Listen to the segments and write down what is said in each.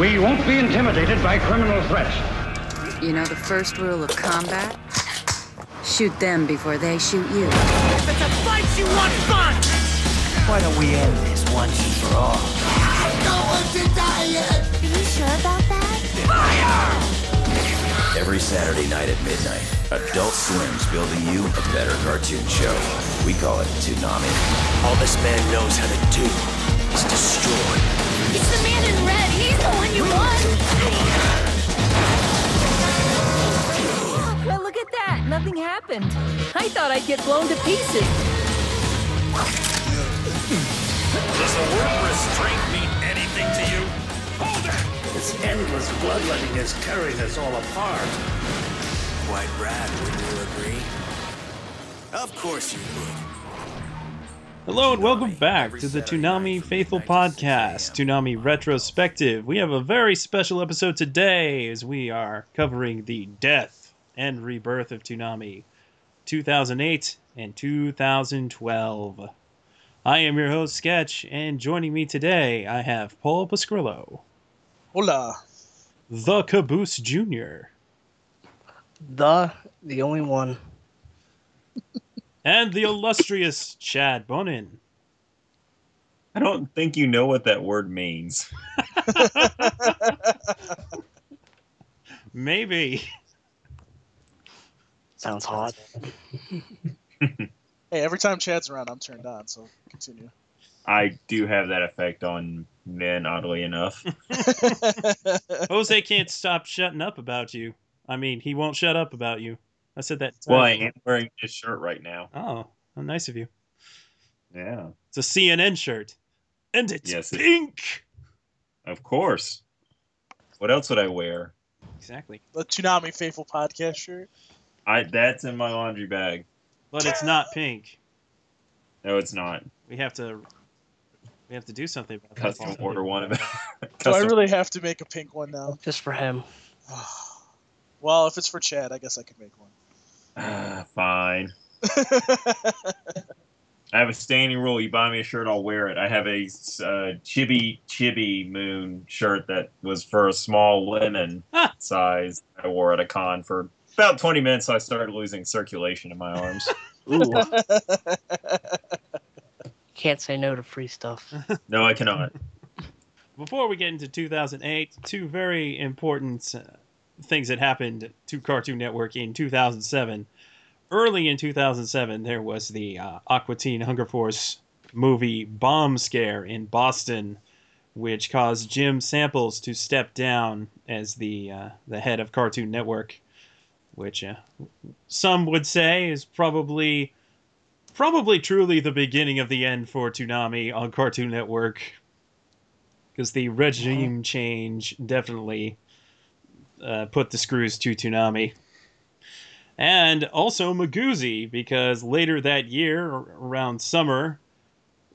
We won't be intimidated by criminal threats. You know the first rule of combat? Shoot them before they shoot you. If it's a fight, you want fun! Why don't we end this once and for all? I don't want to die yet! Are you sure about that? Every Saturday night at midnight, Adult Swim's building you a better cartoon show. We call it Toonami. All this man knows how to do is destroy. It's the man in red. He's the one you want. Well, look at that. Nothing happened. I thought I'd get blown to pieces. Does the word restraint mean anything to you? Hold it! This endless bloodletting is tearing us all apart. Quite rad, wouldn't you agree? Of course you would. Hello and welcome back to the Toonami Faithful Podcast, Toonami Retrospective. We have a very special episode today as we are covering the death and rebirth of Toonami 2008 and 2012. I am your host, Sketch, and joining me today I have Paul Pascrillo, Hola. the Caboose Jr., The, the only one. and the illustrious Chad Bonin. I don't think you know what that word means. Maybe. Sounds hot. Hey, every time Chad's around, I'm turned on. So continue. I do have that effect on men, oddly enough. Jose can't stop shutting up about you. I mean, he won't shut up about you. I said that. well, I am wearing this shirt right now. Oh, how nice of you. Yeah, It's a CNN shirt. And it's Yes, it- pink. of course. What else would I wear? Exactly. The Toonami Faithful Podcast shirt. I that's in my laundry bag. But it's not pink. No, it's not. We have to we have to do something about that. Custom order one of it. Do I really have to make a pink one now? Just for him. Well, if it's for Chad, I guess I could make one. Ah, fine. I have a standing rule. You buy me a shirt, I'll wear it. I have a uh, chibi chibi moon shirt that was for a small women size. I wore at a con for about 20 minutes. So I started losing circulation in my arms. Ooh. Can't say no to free stuff. no, I cannot. Before we get into 2008, two very important uh, things that happened to Cartoon Network in 2007. Early in 2007, there was the uh, Aqua Teen Hunger Force movie bomb scare in Boston, which caused Jim Samples to step down as the uh, the head of Cartoon Network, which uh, some would say is probably probably truly the beginning of the end for Toonami on Cartoon Network because the regime change definitely uh, put the screws to Toonami. And also Miguzi, because later that year, around summer,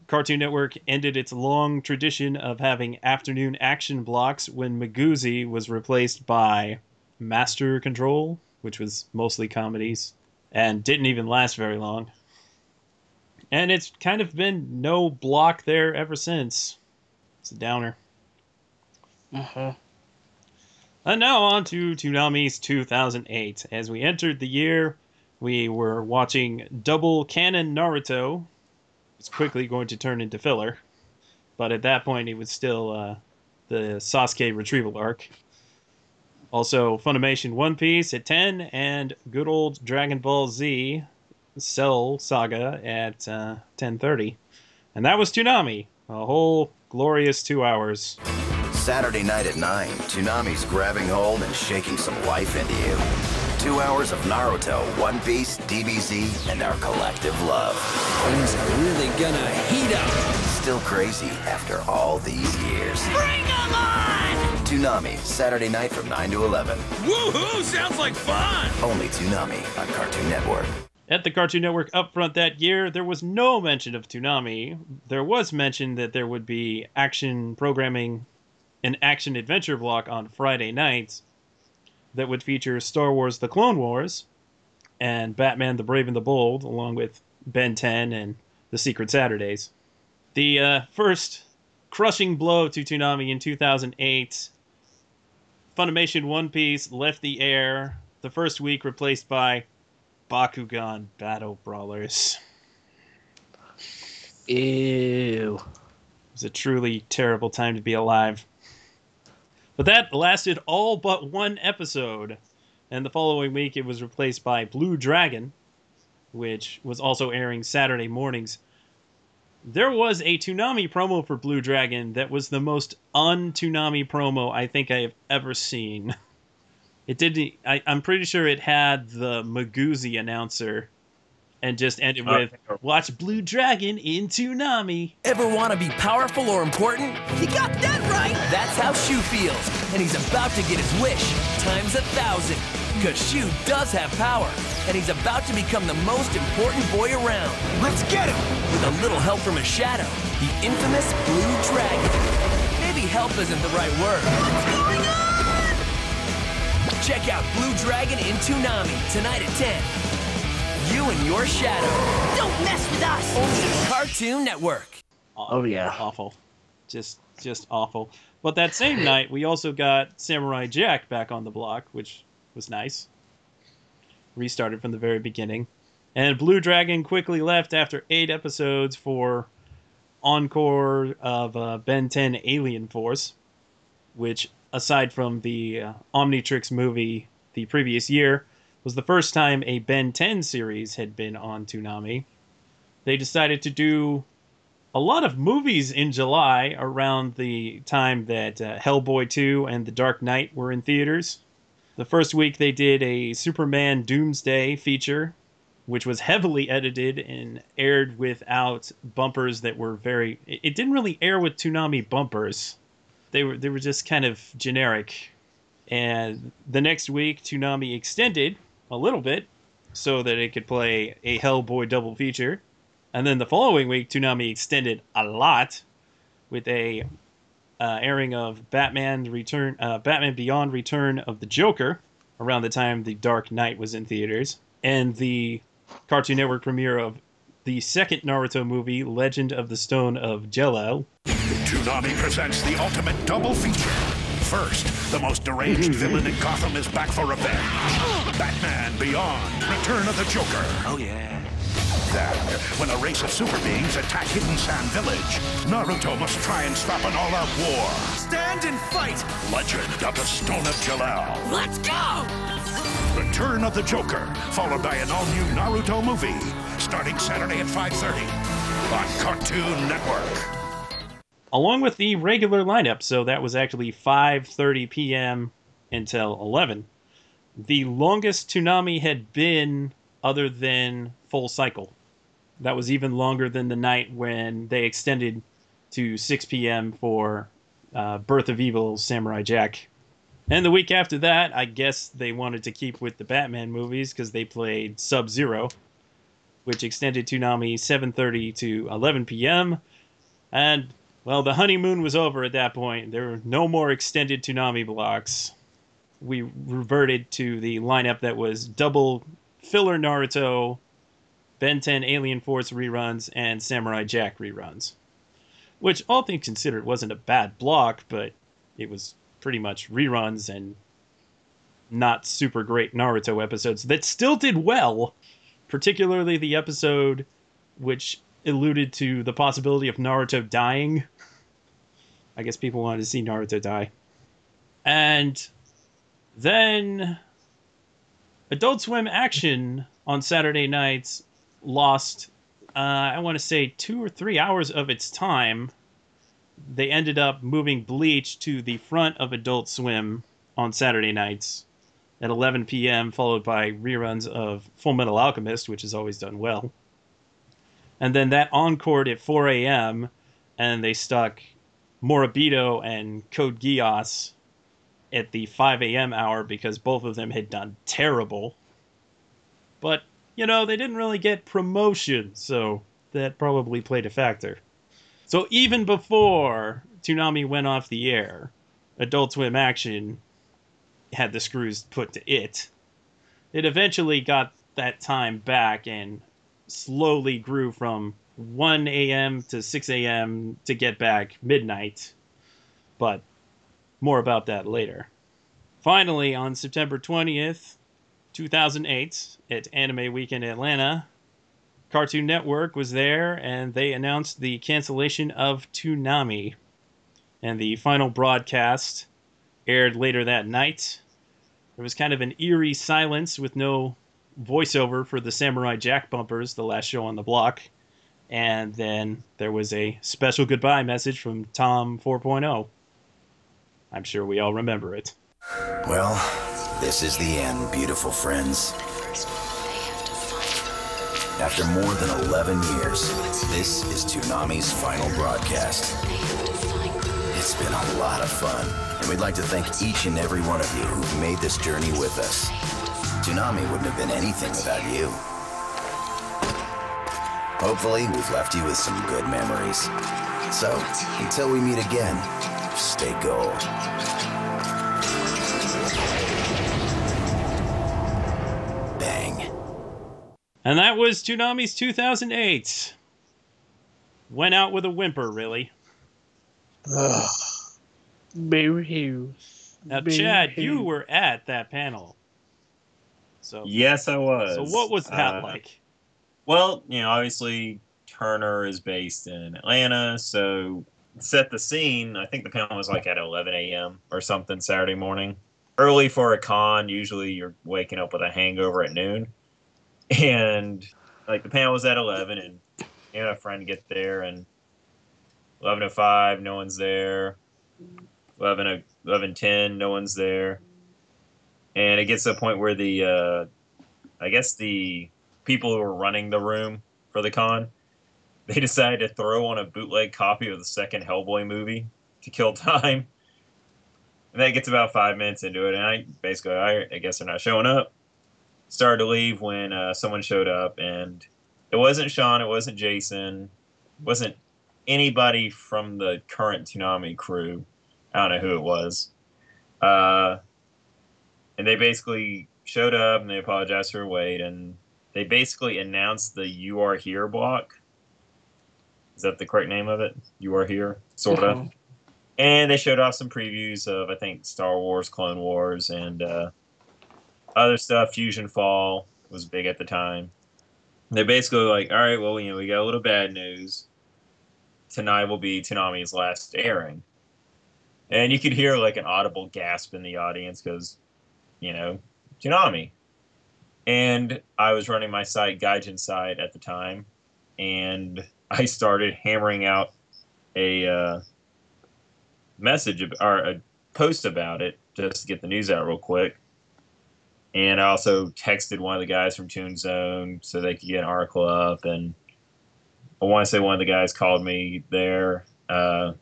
Cartoon Network ended its long tradition of having afternoon action blocks when Miguzi was replaced by Master Control, which was mostly comedies, and didn't even last very long. And it's kind of been no block there ever since. It's a downer. hmm And now on to Toonami's 2008. As we entered the year, we were watching double Canon Naruto. It's quickly going to turn into filler, but at that point it was still uh, the Sasuke retrieval arc. Also, Funimation One Piece at 10, and good old Dragon Ball Z Cell Saga at uh, 10:30, and that was Toonami. A whole glorious two hours. Saturday night at 9, Toonami's grabbing hold and shaking some life into you. Two hours of Naruto, One Piece, DBZ, and our collective love. Things are really gonna heat up. Still crazy after all these years. Bring 'em on! Toonami, Saturday night from 9 to 11. Woohoo! Sounds like fun! Only Toonami on Cartoon Network. At the Cartoon Network upfront that year, there was no mention of Toonami. There was mention that there would be action programming, an action adventure block on Friday nights that would feature Star Wars The Clone Wars and Batman the Brave and the Bold, along with Ben 10 and The Secret Saturdays. The uh, first crushing blow to Toonami in 2008 Funimation One Piece left the air the first week, replaced by Bakugan Battle Brawlers. Ew. It was a truly terrible time to be alive. But that lasted all but one episode, and the following week it was replaced by Blue Dragon, which was also airing Saturday mornings. There was a Toonami promo for Blue Dragon that was the most un-Toonami promo I think I have ever seen. It didn't. I, I'm pretty sure it had the Miguzi announcer, and just ended Oh, uh, with "Watch Blue Dragon in Toonami." Ever want to be powerful or important? You got that right! That's how Shu feels, and he's about to get his wish times a thousand. Because Shu does have power, and he's about to become the most important boy around. Let's get him! With a little help from his shadow, the infamous Blue Dragon. Maybe help isn't the right word. What's going on? Check out Blue Dragon in Toonami tonight at 10. You and your shadow. Don't mess with us! Only Cartoon Network. Oh yeah. awful just just awful but that same night we also got samurai jack back on the block which was nice restarted from the very beginning and blue dragon quickly left after eight episodes for encore of uh, ben 10 alien force which aside from the uh, omnitrix movie the previous year was the first time a ben 10 series had been on toonami they decided to do a lot of movies in July around the time that uh, Hellboy 2 and The Dark Knight were in theaters. The first week they did a Superman Doomsday feature, which was heavily edited and aired without bumpers that were very. It didn't really air with Toonami bumpers. They were they were just kind of generic. And the next week Toonami extended a little bit so that it could play a Hellboy double feature. And then the following week, Toonami extended a lot with a uh, airing of Batman Return, uh, Batman Beyond: Return of the Joker, around the time The Dark Knight was in theaters, and the Cartoon Network premiere of the second Naruto movie, Legend of the Stone of Gelel. Toonami presents the ultimate double feature. First, the most deranged villain in Gotham is back for revenge. Batman Beyond, Return of the Joker. Oh, yeah. Then, when a race of super beings attack Hidden Sand Village, Naruto must try and stop an all-out war. Stand and fight! Legend of the Stone of Gelel. Let's go! Return of the Joker, followed by an all-new Naruto movie, starting Saturday at 5.30 on Cartoon Network. along with the regular lineup. So that was actually 5:30 p.m. until 11. The longest Toonami had been other than Full Cycle. That was even longer than the night when they extended to 6 p.m. for uh, Birth of Evil Samurai Jack. And the week after that, I guess they wanted to keep with the Batman movies because they played Sub Zero, which extended Toonami 7:30 to 11 p.m. And well, the honeymoon was over at that point. There were no more extended Toonami blocks. We reverted to the lineup that was double filler Naruto, Ben 10 Alien Force reruns, and Samurai Jack reruns. Which, all things considered, wasn't a bad block, but it was pretty much reruns and not super great Naruto episodes that still did well, particularly the episode which alluded to the possibility of Naruto dying. I guess people wanted to see Naruto die. And then Adult Swim Action on Saturday nights lost, uh, I want to say, two or three hours of its time. They ended up moving Bleach to the front of Adult Swim on Saturday nights at 11 p.m., followed by reruns of Full Metal Alchemist, which has always done well. And then that encored at 4 a.m., and they stuck Moribito and Code Geass at the 5 a.m. hour because both of them had done terrible. But, you know, they didn't really get promotion, so that probably played a factor. So even before Toonami went off the air, Adult Swim Action had the screws put to it. It eventually got that time back and slowly grew from 1 a.m. to 6 a.m. to get back midnight. But more about that later. Finally, on September 20th, 2008, at Anime Weekend Atlanta, Cartoon Network was there and they announced the cancellation of Toonami. And the final broadcast aired later that night. There was kind of an eerie silence with no voiceover for the Samurai Jack bumpers, the last show on the block. And then there was a special goodbye message from Tom 4.0. I'm sure we all remember it. Well, this is the end, beautiful friends. After more than 11 years, this is Toonami's final broadcast. It's been a lot of fun, and we'd like to thank each and every one of you who've made this journey with us. Toonami wouldn't have been anything without you. Hopefully, we've left you with some good memories. So, until we meet again, stay gold. Bang. And that was Toonami's 2008. Went out with a whimper, really. Ugh. Boo Now, Boo Chad, you were at that panel. So Yes, I was. So what was that Uh, like? Well, you know, obviously Turner is based in Atlanta, so set the scene. I think the panel was like at 11 a.m. or something Saturday morning. Early for a con. Usually you're waking up with a hangover at noon, and like the panel was at 11, and me and a friend get there, and 11:05, no one's there. 11 o- 11:10, no one's there, and it gets to a point where the uh, I guess the people who were running the room for the con, they decided to throw on a bootleg copy of the second Hellboy movie to kill time. And that gets about five minutes into it, and I basically, I, I guess they're not showing up. Started to leave when uh, someone showed up, and it wasn't Sean, it wasn't Jason, it wasn't anybody from the current Toonami crew. I don't know who it was. Uh, and they basically showed up and they apologized for wait, and they basically announced the "You Are Here" block. Is that the correct name of it? You Are Here, sort of. Mhm. And they showed off some previews of I think Star Wars, Clone Wars, and uh, other stuff. Fusion Fall was big at the time. They're basically like, all right, well, you know, we got a little bad news. Tonight will be Toonami's last airing. And you could hear like an audible gasp in the audience because, you know, Toonami. And I was running my site, Gaijin site, at the time, and I started hammering out a uh, message or a post about it just to get the news out real quick. And I also texted one of the guys from Toon Zone so they could get an article up. And I want to say one of the guys called me there. Uh,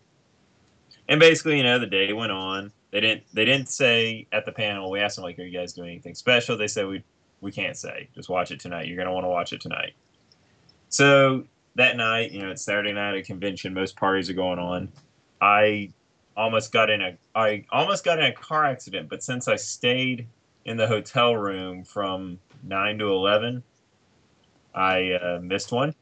and basically, you know, the day went on. They didn't. They didn't say at the panel. We asked them like, "Are you guys doing anything special?" They said, "We we can't say. Just watch it tonight. You're gonna want to watch it tonight." So that night, you know, it's Saturday night at a convention. Most parties are going on. I almost got in a I almost got in a car accident, but since I stayed in the hotel room from nine to eleven, I uh, missed one,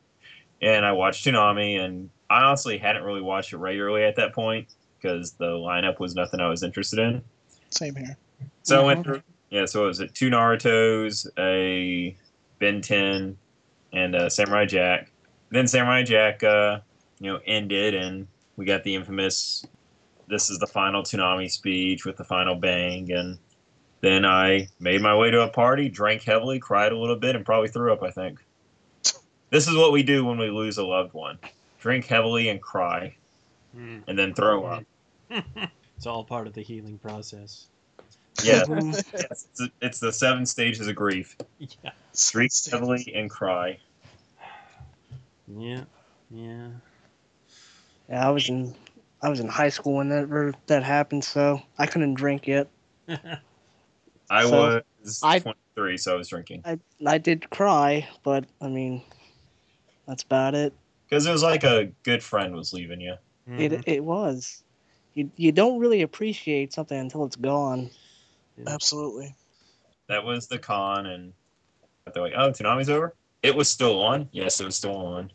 and I watched Toonami And I honestly hadn't really watched it regularly at that point because the lineup was nothing I was interested in. Same here. So I went through. Yeah, so it was it two Naruto's, a Ben 10, and uh, Samurai Jack. Then Samurai Jack, uh, you know, ended, and we got the infamous. This is the final Toonami" speech with the final bang, and then I made my way to a party, drank heavily, cried a little bit, and probably threw up. I think. This is what we do when we lose a loved one: drink heavily and cry, Hmm. and then throw up. It's all part of the healing process. Yeah, yes, it's, it's the seven stages of grief. Yeah. Drink heavily and cry. Yeah. Yeah. Yeah, I was in I was in high school when that that happened, so I couldn't drink yet. I So, was I- 23, so I was drinking. I I did cry, but I mean, that's about it. Because it was like a good friend was leaving you. It mm-hmm. it was. You you don't really appreciate something until it's gone. Absolutely. That was the con, and they're like, "Oh, Toonami's over." It was still on. Yes, it was still on.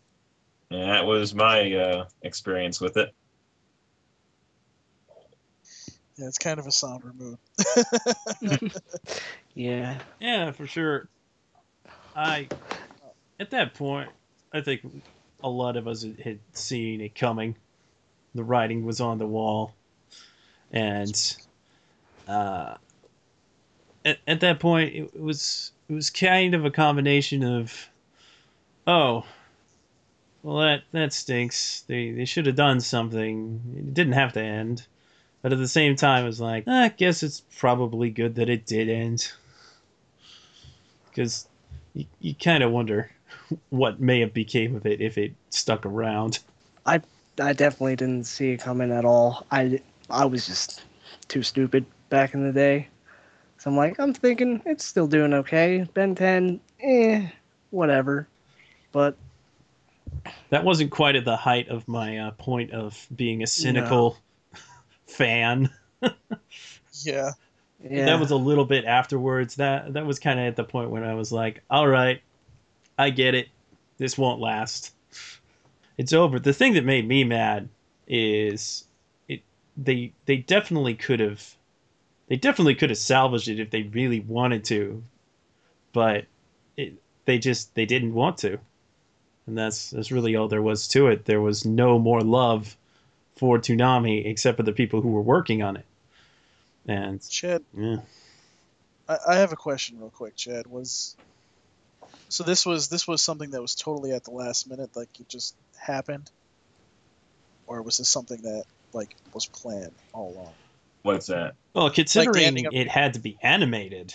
And that was my uh, experience with it. Yeah, it's kind of a somber mood. Yeah. Yeah, for sure. I at that point, I think a lot of us had seen it coming. The writing was on the wall, and uh, at at that point, it, it was it was kind of a combination of, oh, well that that stinks. They they should have done something. It didn't have to end. But at the same time, it was like, "Eh, I guess it's probably good that it did end because you, you kind of wonder what may have became of it if it stuck around. I I definitely didn't see it coming at all. I I was just too stupid back in the day. So I'm like, I'm thinking it's still doing okay. Ben 10, eh, whatever. But That wasn't quite at the height of my uh, point of being a cynical fan. Yeah. yeah, That was a little bit afterwards. That that was kind of at the point when I was like, all right, I get it. This won't last. It's over. The thing that made me mad is it they they definitely could have they definitely could have salvaged it if they really wanted to. But it they just they didn't want to. And that's that's really all there was to it. There was no more love for Toonami except for the people who were working on it. And Chad, yeah. I, I have a question real quick. Chad was so this was this was something that was totally at the last minute, like it just happened, or was this something that like was planned all along? What's that? Well, considering ending up- it had to be animated,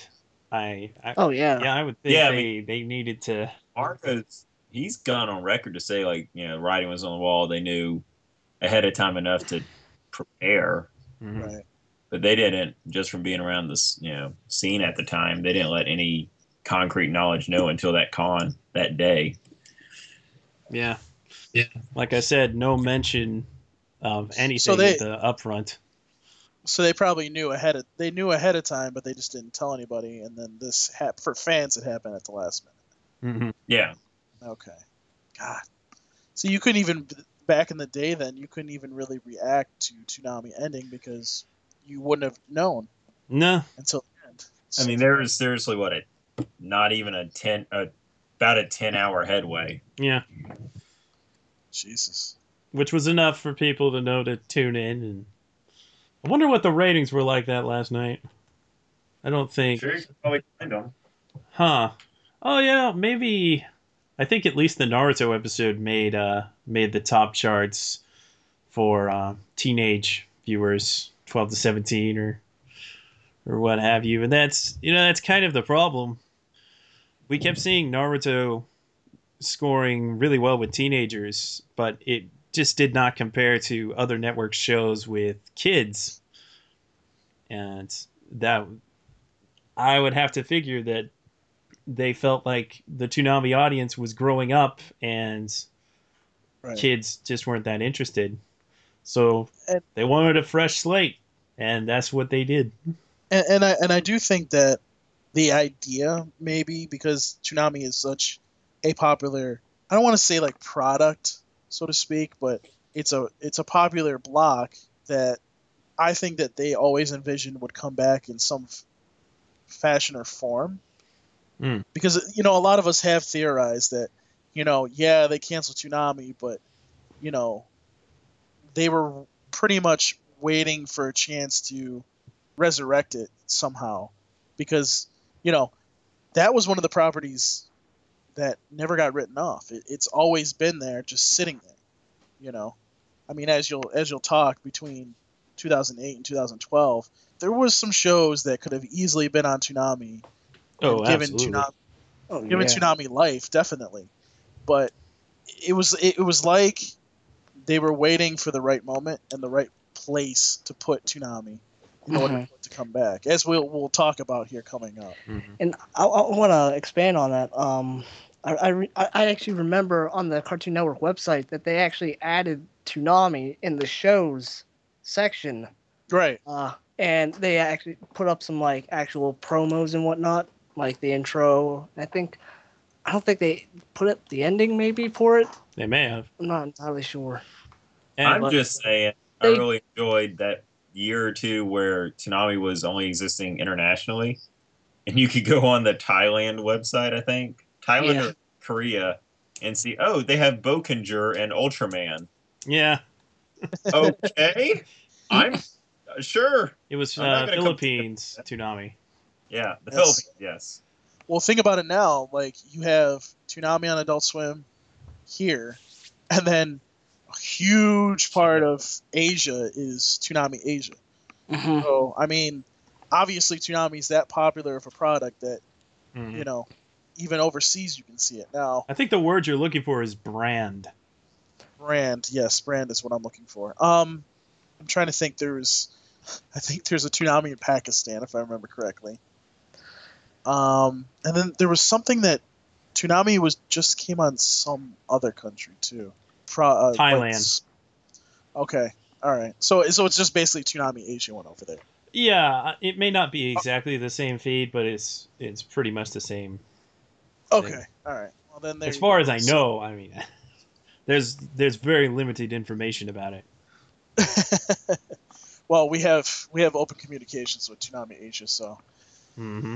I, I Oh yeah. yeah, I would think Yeah, I they they needed to. Marco's he's gone on record to say like you know writing was on the wall. They knew ahead of time enough to prepare, Mhm. Right. but they didn't. Just from being around this you know scene at the time, they didn't let any concrete knowledge know until that con that day. Yeah, yeah. Like I said, no mention of anything they- at the upfront. So they probably knew ahead of they knew ahead of time, but they just didn't tell anybody. And then this hap- for fans, it happened at the last minute. Mm-hmm. Yeah, Okay. God. So you couldn't even back in the day then you couldn't even really react to Toonami ending because you wouldn't have known No, until the end. I mean there was seriously what a not even a ten a, about a ten hour headway. yeah, Jesus. which was enough for people to know to tune in. And I wonder what the ratings were like that last night. I don't think. Sure, you could probably find them. Huh. Oh yeah, maybe I think at least the Naruto episode made uh made the top charts for uh, teenage viewers, 12 to 17 or or what have you. And that's you know, that's kind of the problem. We kept seeing Naruto scoring really well with teenagers, but it just did not compare to other network shows with kids. And that I would have to figure that they felt like the Toonami audience was growing up and Right. kids just weren't that interested. So And- they wanted a fresh slate, and that's what they did. And, and I and I do think that the idea maybe because Toonami is such a popular I don't want to say like product so to speak, but it's a it's a popular block that I think that they always envisioned would come back in some f- fashion or form. Mm. Because you know a lot of us have theorized that you know yeah they canceled Toonami, but you know they were pretty much waiting for a chance to resurrect it somehow. Because you know that was one of the properties that never got written off. It, it's always been there just sitting there you know. I mean as you'll as you'll talk between 2008 and 2012 there was some shows that could have easily been on Toonami Oh, given absolutely. Toonami Oh, given yeah. Toonami life, definitely. But it was it, was like they were waiting for the right moment and the right place to put Toonami in order Mhm. for it to come back, as we'll we'll talk about here coming up. And I, I want to expand on that. Um, I, I, re- I I actually remember on the Cartoon Network website that they actually added Toonami in the shows section. Right. Uh, and they actually put up some like actual promos and whatnot, like the intro. I think, I don't think they put up the ending maybe for it. They may have. I'm not entirely sure. And I'm just saying, I really enjoyed that year or two where Toonami was only existing internationally, and you could go on the Thailand website, I think Thailand Yeah. or Korea, and see, oh, they have Bokanger and Ultraman. Yeah, Okay, I'm uh, sure. it was uh, Philippines Toonami. Yeah, the Yes. Philippines. Yes. Well, think about it now. Like you have Toonami on Adult Swim here, and then a huge part of Asia is Toonami Asia. Mhm. So I mean, obviously Toonami is that popular of a product that Mhm. you know even overseas you can see it now. I think the word you're looking for is brand. Brand, yes, brand is what I'm looking for. Um, I'm trying to think. There's, I think there's a Toonami in Pakistan if I remember correctly. Um, and then there was something that Toonami was just came on some other country too. Pro, uh, Thailand. s- okay, all right. So so it's just basically Toonami Asia one over there. Yeah, it may not be exactly the same feed, but it's it's pretty much the same. Okay, all right. Well then, there as far as I know, I mean, there's there's very limited information about it. well, we have we have open communications with Toonami Asia, so hmm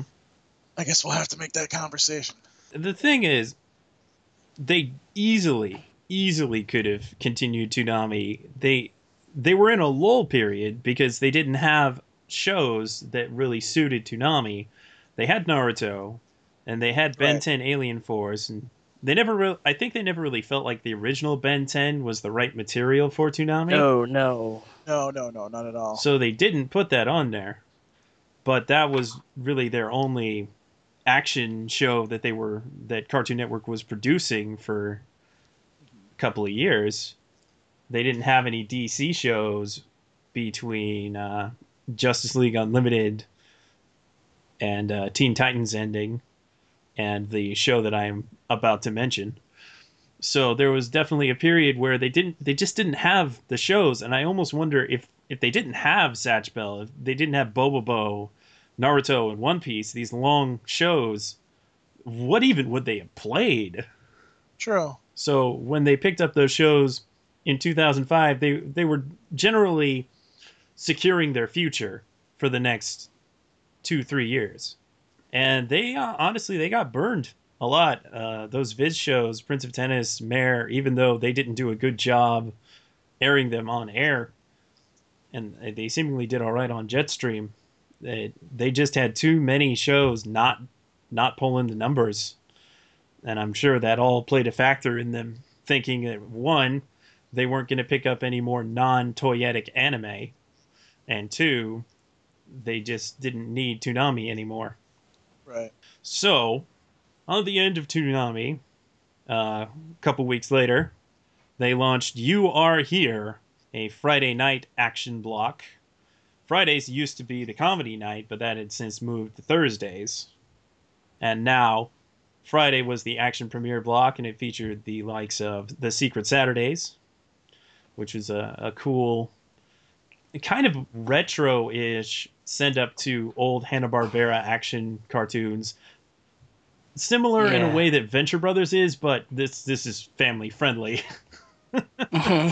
I guess we'll have to make that conversation. The thing is, they easily easily could have continued Toonami. They they were in a lull period because they didn't have shows that really suited Toonami. They had Naruto, and they had Ben Right. 10 Alien Force, and they never really. I think they never really felt like the original Ben 10 was the right material for Toonami. No, no. No, no, no, not at all. So they didn't put that on there. But that was really their only action show that they were that Cartoon Network was producing for a couple of years. They didn't have any DC shows between uh, Justice League Unlimited and uh, Teen Titans ending and the show that I'm about to mention. So there was definitely a period where they didn't they just didn't have the shows and I almost wonder if if they didn't have Zatch Bell, if they didn't have Bobo Bobobo, Naruto and One Piece, these long shows, what even would they have played? True. So when they picked up those shows in 2005, they they were generally securing their future for the next two three years, and they uh, honestly they got burned a lot. Uh, those Viz shows, Prince of Tennis, MÄR, even though they didn't do a good job airing them on air, and they seemingly did all right on Jetstream. They, they just had too many shows not not pulling the numbers and I'm sure that all played a factor in them thinking that one, they weren't going to pick up any more non-toyetic anime, and two, they just didn't need Toonami anymore. Right. So, on the end of Toonami, uh, a couple weeks later, they launched You Are Here, a Friday night action block. Fridays used to be the comedy night, but that had since moved to Thursdays. And now, Friday was the action premiere block, and it featured the likes of The Secret Saturdays, which was a, a cool, kind of retro ish send up to old Hanna-Barbera action cartoons. Similar in a way that Venture Brothers is, but this this is family friendly.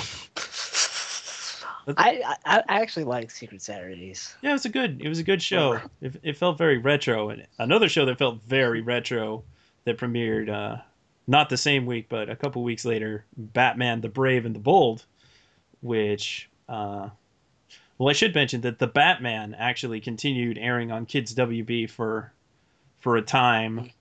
I, I I actually like Secret Saturdays. Yeah, it was a good. It was a good show. It, it felt very retro, and another show that felt very retro that premiered uh, not the same week, but a couple weeks later, Batman: The Brave and the Bold, which. Uh, well, I should mention that the Batman actually continued airing on Kids WB for for a time.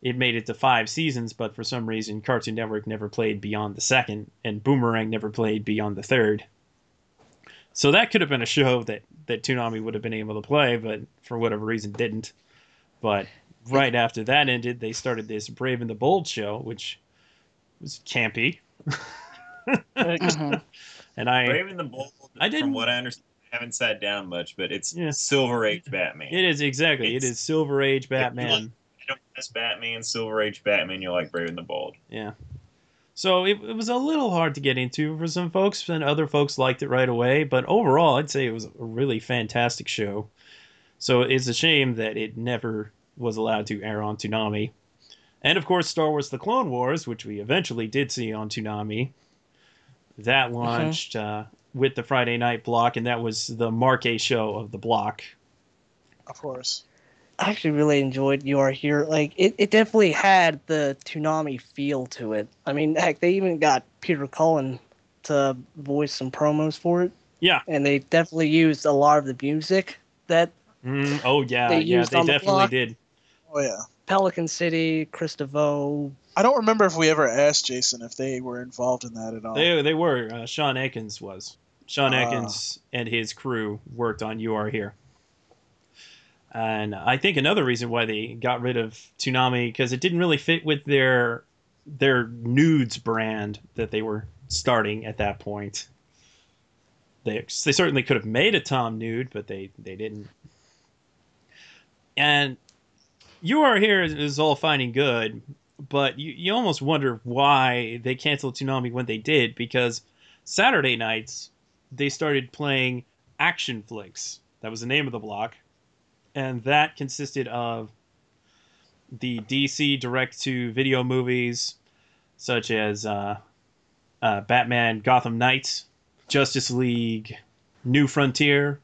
It made it to five seasons, but for some reason, Cartoon Network never played beyond the second, and Boomerang never played beyond the third. So that could have been a show that that Toonami would have been able to play, but for whatever reason didn't. But right after that ended, they started this Brave and the Bold show, which was campy. Mm-hmm. and I Brave and the Bold. I didn't- From what I understand, I haven't sat down much, but it's Yeah. Silver Age Batman. it is exactly it It's- Silver Age If you Batman. like- you don't miss Batman, Silver Age Batman, you'll like Brave and the Bold. Yeah. So it, it was a little hard to get into for some folks, and other folks liked it right away. But overall, I'd say it was a really fantastic show. So it's a shame that it never was allowed to air on Toonami. And of course, Star Wars The Clone Wars, which we eventually did see on Toonami. That launched uh, with the Friday night block, and that was the Marque show of the block. Of course. I actually really enjoyed You Are Here. Like it, it definitely had the Toonami feel to it. I mean, heck, they even got Peter Cullen to voice some promos for it. Yeah. And they definitely used a lot of the music that Mm, oh yeah, They yeah, they on the definitely block. did. Oh yeah. Pelican City, Chris I don't remember if we ever asked Jason if they were involved in that at all. They they were. Uh, Sean Akins was. Sean Ah. Akins and his crew worked on You Are Here. And I think another reason why they got rid of Toonami because it didn't really fit with their their Noods brand that they were starting at that point. They they certainly could have made a Tom Nood, but they they didn't. And You Are Here is, all fine and good, but you, you almost wonder why they canceled Toonami when they did because Saturday nights they started playing action flicks. That was the name of the block. And that consisted of the DC direct to video movies such as uh, uh, Batman Gotham Knights, Justice League New Frontier.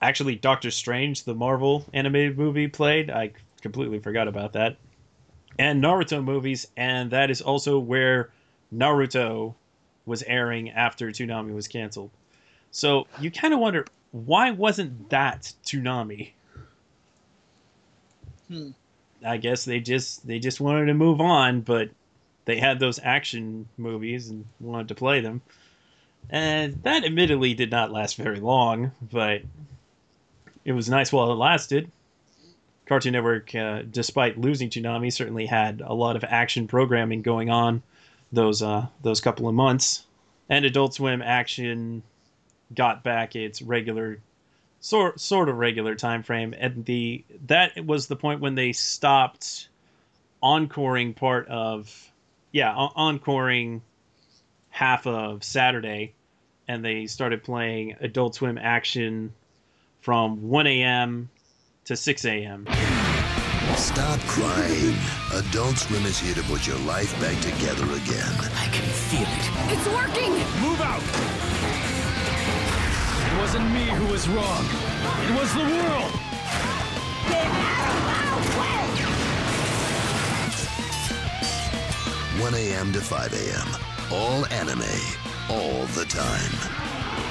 Actually, Doctor Strange, the Marvel animated movie, played. I completely forgot about that. And Naruto movies, and that is also where Naruto was airing after Toonami was canceled. So you kind of wonder why wasn't that Toonami? Hmm. I guess they just they just wanted to move on, but they had those action movies and wanted to play them. And that admittedly did not last very long, but it was nice while it lasted. Cartoon Network, uh, despite losing Toonami, certainly had a lot of action programming going on those uh, those couple of months. And Adult Swim Action got back its regular sort sort of regular time frame and the that was the point when they stopped encoring part of yeah en- encoring half of Saturday and they started playing Adult Swim Action from 1 a.m. to 6 a.m. Stop crying. Adult Swim is here to put your life back together again. I can feel it. It's working! Move out! It wasn't me who was wrong. It was the world! 1 a.m. to 5 a.m. All anime, all the time.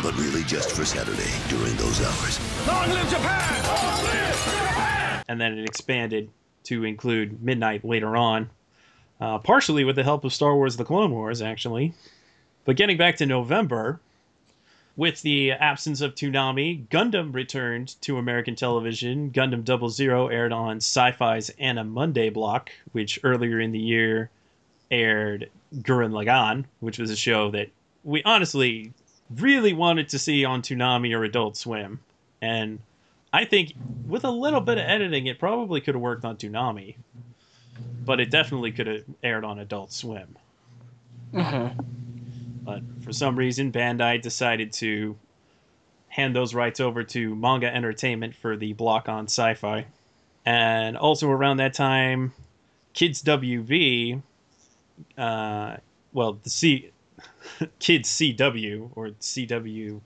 But really just for Saturday during those hours. Long live Japan! Long live Japan! and then it expanded to include midnight later on, uh, partially with the help of Star Wars: The Clone Wars, actually. But getting back to November, with the absence of Toonami, Gundam returned to American television. Gundam Double Zero aired on Sci-Fi's Ani-Monday block, which earlier in the year aired Gurren Lagann, which was a show that we honestly really wanted to see on Toonami or Adult Swim. And I think with a little bit of editing, it probably could have worked on Toonami, but it definitely could have aired on Adult Swim. Mm-hmm. But for some reason, Bandai decided to hand those rights over to Manga Entertainment for the block on sci fi. And also around that time, Kids WB, uh, well, the C, Kids CW, or CW,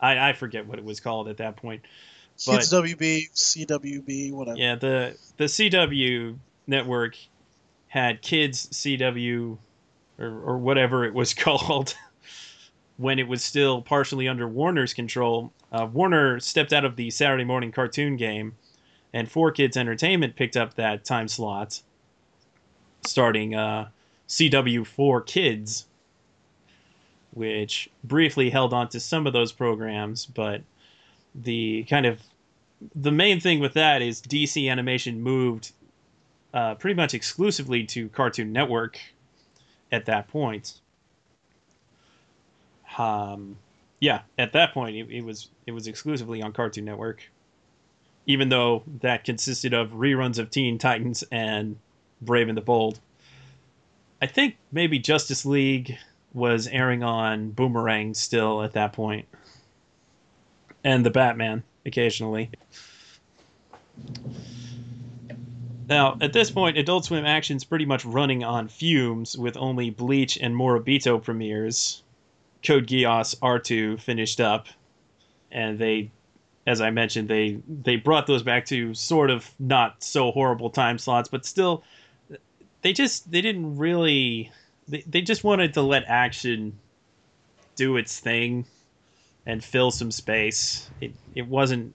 I, I forget what it was called at that point. Kids WB, CWB, whatever. Yeah, the the CW network had Kids CW or, or whatever it was called when it was still partially under Warner's control. Uh, Warner stepped out of the Saturday morning cartoon game, and 4Kids Entertainment picked up that time slot, starting uh, CW4 Kids, which briefly held on to some of those programs, but the kind of the main thing with that is DC Animation moved uh, pretty much exclusively to Cartoon Network at that point. Um, yeah, at that point it, it was it was exclusively on Cartoon Network, even though that consisted of reruns of Teen Titans and Brave and the Bold. I think maybe Justice League was airing on Boomerang still at that point, and the Batman occasionally. Now, at this point, Adult Swim Action's pretty much running on fumes with only Bleach and Moribito premieres. Code Geass R2 finished up, and they, as I mentioned, they they brought those back to sort of not so horrible time slots, but still, they just they didn't really they, they just wanted to let action do its thing and fill some space. It it wasn't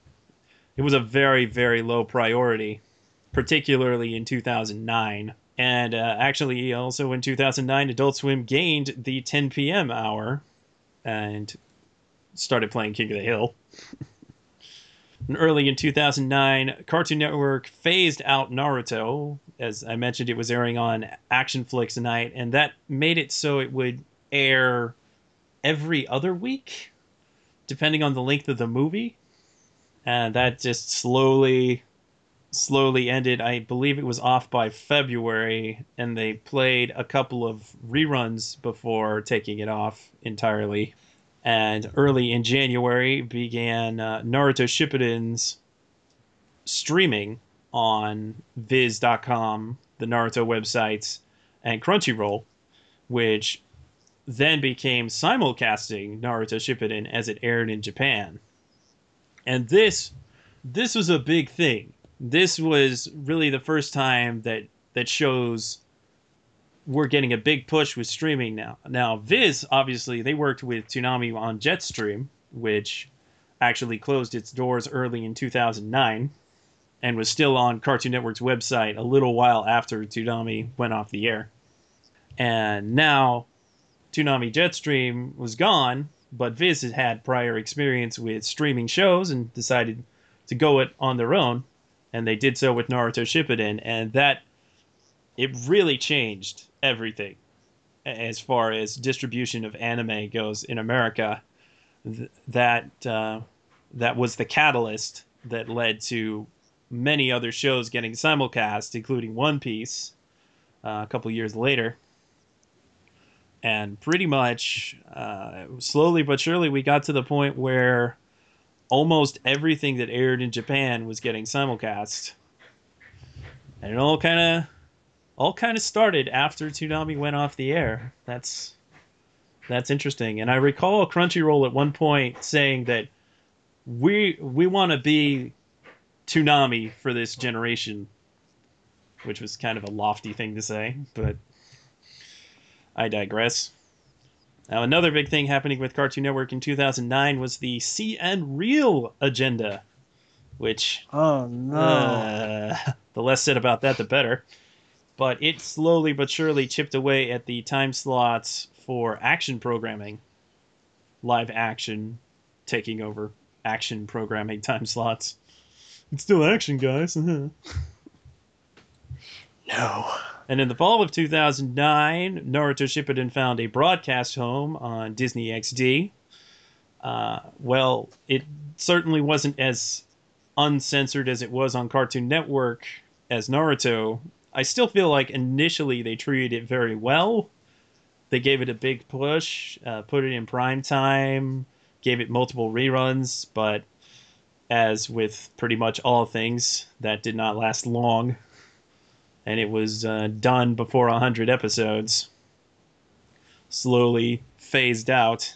it was a very very low priority, particularly in 2009. And uh, actually, also in 2009, Adult Swim gained the 10 p.m. hour and started playing King of the Hill. and early in 2009, Cartoon Network phased out Naruto. As I mentioned, it was airing on Action Flix Night, and that made it so it would air every other week, depending on the length of the movie. And that just slowly slowly ended. I believe it was off by February, and they played a couple of reruns before taking it off entirely. And early in January began uh, Naruto Shippuden's streaming on Viz.com, the Naruto websites, and Crunchyroll, which then became simulcasting Naruto Shippuden as it aired in Japan. And this this was a big thing this was really the first time that that shows we're getting a big push with streaming now. Now, Viz obviously they worked with Toonami on Jetstream, which actually closed its doors early in 2009 and was still on Cartoon Network's website a little while after Toonami went off the air. And now Toonami Jetstream was gone, but Viz had had prior experience with streaming shows and decided to go it on their own and they did so with Naruto Shippuden, and that it really changed everything as far as distribution of anime goes in America. Th- that uh, that was the catalyst that led to many other shows getting simulcast, including One Piece, uh, a couple years later. And pretty much, uh, slowly but surely, we got to the point where almost everything that aired in Japan was getting simulcast. And it all kind of all kind of started after Toonami went off the air. That's that's interesting. And I recall Crunchyroll at one point saying that we we want to be Toonami for this generation, which was kind of a lofty thing to say, but I digress. Now, another big thing happening with Cartoon Network in 2009 was the CN Real agenda, which. Oh, no. Uh, the less said about that, the better. But it slowly but surely chipped away at the time slots for action programming, live action taking over action programming time slots. It's still action, guys. no. And in the fall of 2009, Naruto Shippuden found a broadcast home on Disney XD. Uh, well, it certainly wasn't as uncensored as it was on Cartoon Network as Naruto. I still feel like initially they treated it very well. They gave it a big push, uh, put it in prime time, gave it multiple reruns, but as with pretty much all things, that did not last long and it was uh, done before 100 episodes. Slowly phased out.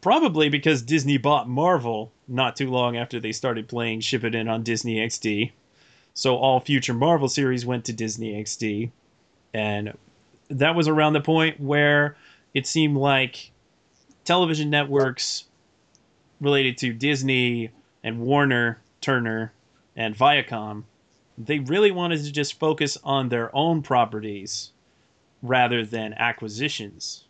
Probably because Disney bought Marvel not too long after they started playing Shippuden on Disney XD. So all future Marvel series went to Disney XD. And that was around the point where it seemed like television networks related to Disney and Warner, Turner, and Viacom they really wanted to just focus on their own properties rather than acquisitions.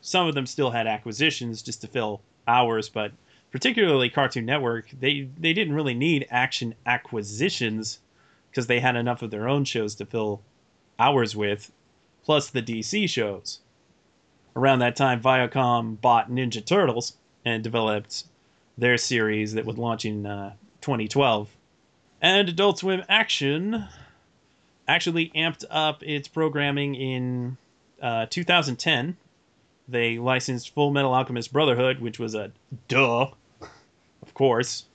Some of them still had acquisitions just to fill hours, but particularly Cartoon Network, they, they didn't really need action acquisitions because they had enough of their own shows to fill hours with, plus the DC shows. Around that time, Viacom bought Ninja Turtles and developed their series that would launch in uh, 2012 and Adult Swim Action actually amped up its programming in uh, 2010. They licensed Full Metal Alchemist Brotherhood, which was a duh, of course,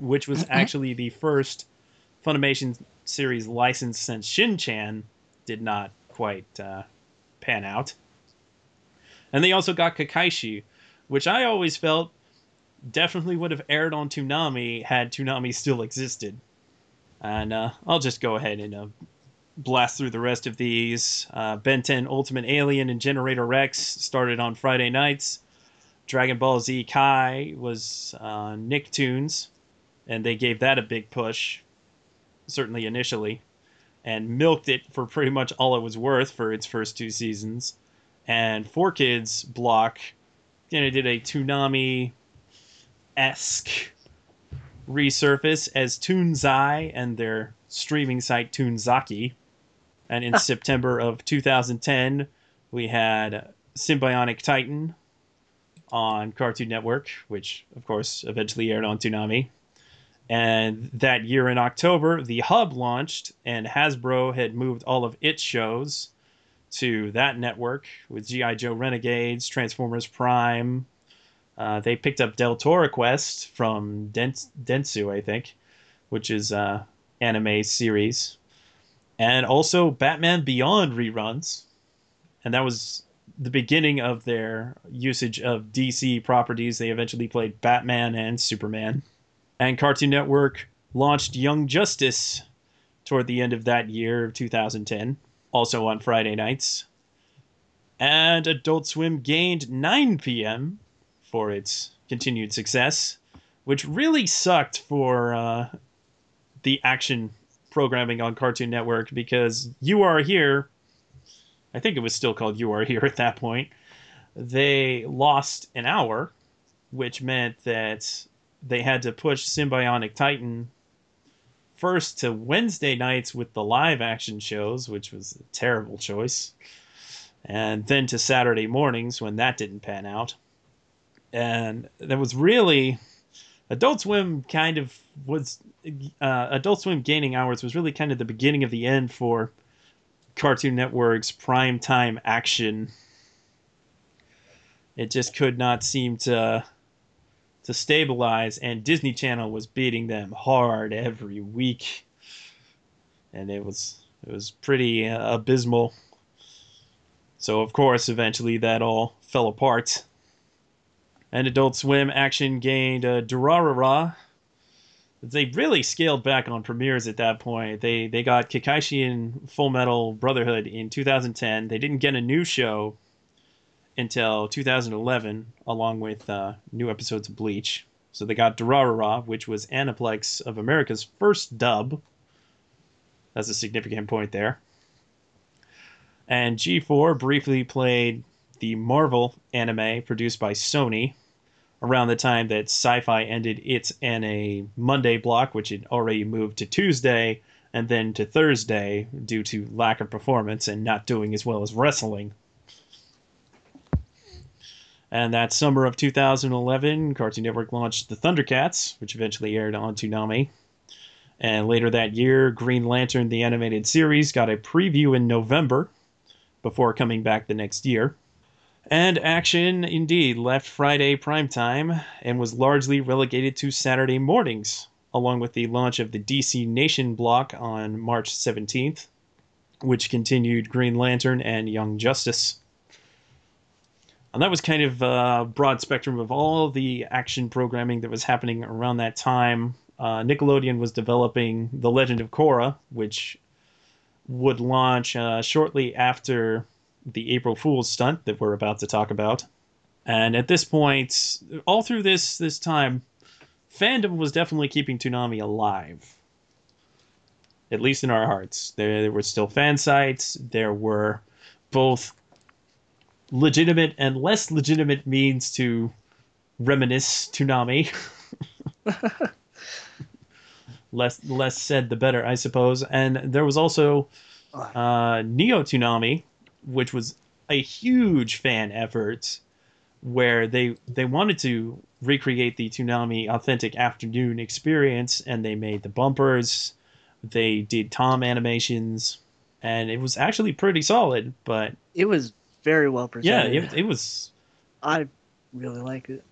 which was actually the first Funimation series licensed since Shin Chan did not quite uh, pan out. And they also got Kekkaishi, which I always felt definitely would have aired on Toonami had Toonami still existed. And uh, I'll just go ahead and uh, blast through the rest of these. Uh, ben 10 Ultimate Alien and Generator Rex started on Friday nights. Dragon Ball Z Kai was uh, Nicktoons, and they gave that a big push, certainly initially, and milked it for pretty much all it was worth for its first two seasons. And 4Kids block kind of did a Toonami esque resurface as Toonzai and their streaming site Toonzaki. And in September of 2010, we had Symbionic Titan on Cartoon Network, which of course eventually aired on Toonami. And that year in October, the Hub launched, and Hasbro had moved all of its shows to that network with G.I. Joe Renegades, Transformers Prime. Uh, they picked up Deltora Quest from Dentsu, I think, which is uh, anime series, and also Batman Beyond reruns, and that was the beginning of their usage of DC properties. They eventually played Batman and Superman, and Cartoon Network launched Young Justice toward the end of that year, of 2010, also on Friday nights. And Adult Swim gained 9 p.m. for its continued success, which really sucked for uh, the action programming on Cartoon Network because You Are Here, I think it was still called You Are Here at that point, they lost an hour, which meant that they had to push Symbionic Titan first to Wednesday nights with the live action shows, which was a terrible choice, and then to Saturday mornings when that didn't pan out. And that was really Adult Swim kind of was uh, Adult Swim gaining hours was really kind of the beginning of the end for Cartoon Network's prime time action. It just could not seem to to stabilize, and Disney Channel was beating them hard every week, and it was it was pretty uh, abysmal. So of course, eventually that all fell apart. And Adult Swim action gained uh, Durarara. They really scaled back on premieres at that point. They they got Kekkaishi and Full Metal Brotherhood in 2010. They didn't get a new show until 2011, along with uh, new episodes of Bleach. So they got Durarara, which was Aniplex of America's first dub. That's a significant point there. And G4 briefly played the Marvel anime produced by Sony around the time that Sci Fi ended its NA Monday block, which had already moved to Tuesday and then to Thursday due to lack of performance and not doing as well as wrestling. And that summer of 2011, Cartoon Network launched The Thundercats, which eventually aired on Toonami. And later that year, Green Lantern, the animated series, got a preview in November before coming back the next year. And action indeed left Friday primetime and was largely relegated to Saturday mornings, along with the launch of the DC Nation block on March 17th, which continued Green Lantern and Young Justice. And that was kind of a broad spectrum of all the action programming that was happening around that time. Uh, Nickelodeon was developing The Legend of Korra, which would launch uh, shortly after the April Fool's stunt that we're about to talk about. And at this point, all through this this time, fandom was definitely keeping Toonami alive. At least in our hearts. There, there were still fan sites. There were both legitimate and less legitimate means to reminisce Toonami. less less said the better, I suppose. And there was also uh, Neo Toonami, which was a huge fan effort, where they they wanted to recreate the Toonami authentic afternoon experience, and they made the bumpers, they did Tom animations, and it was actually pretty solid. But it was very well presented. Yeah, it, it was. I really like it.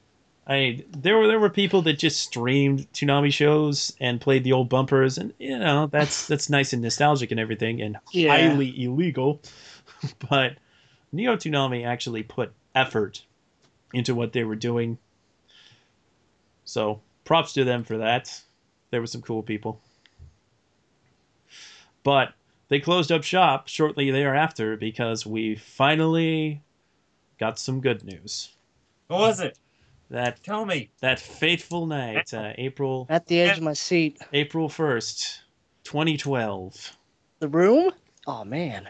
I there were there were people that just streamed Toonami shows and played the old bumpers, and you know that's that's nice and nostalgic and everything, and Yeah. highly illegal. but Neo Toonami actually put effort into what they were doing. So props to them for that. There were some cool people. But they closed up shop shortly thereafter because we finally got some good news. What was it? That tell me that fateful night, uh, April At the edge of my seat. April first, twenty twelve. The room? Oh man.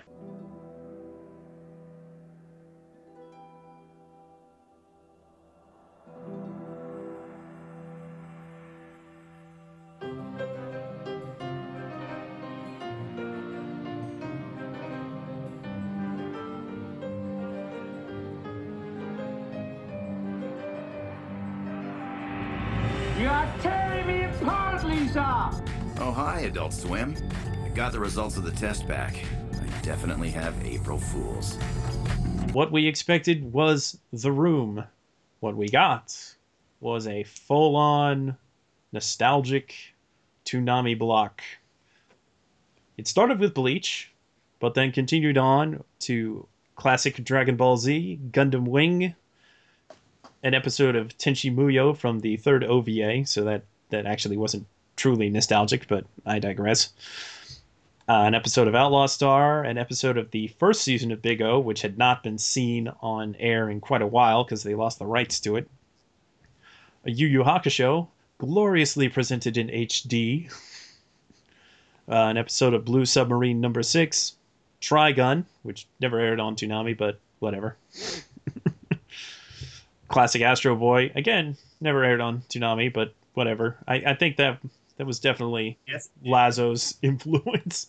Adult Swim. I got the results of the test back. I definitely have April Fools. What we expected was the room. What we got was a full on nostalgic Toonami block. It started with Bleach, but then continued on to classic Dragon Ball Z, Gundam Wing, an episode of Tenchi Muyo from the third OVA, so that, that actually wasn't truly nostalgic, but I digress. Uh, an episode of Outlaw Star, an episode of the first season of Big O, which had not been seen on air in quite a while because they lost the rights to it. A Yu Yu Hakusho, gloriously presented in HD. Uh, an episode of Blue Submarine number six. Trigun, which never aired on Toonami, but whatever. Classic Astro Boy, again, never aired on Toonami, but whatever. I, I think that that was definitely Yes. Lazzo's influence.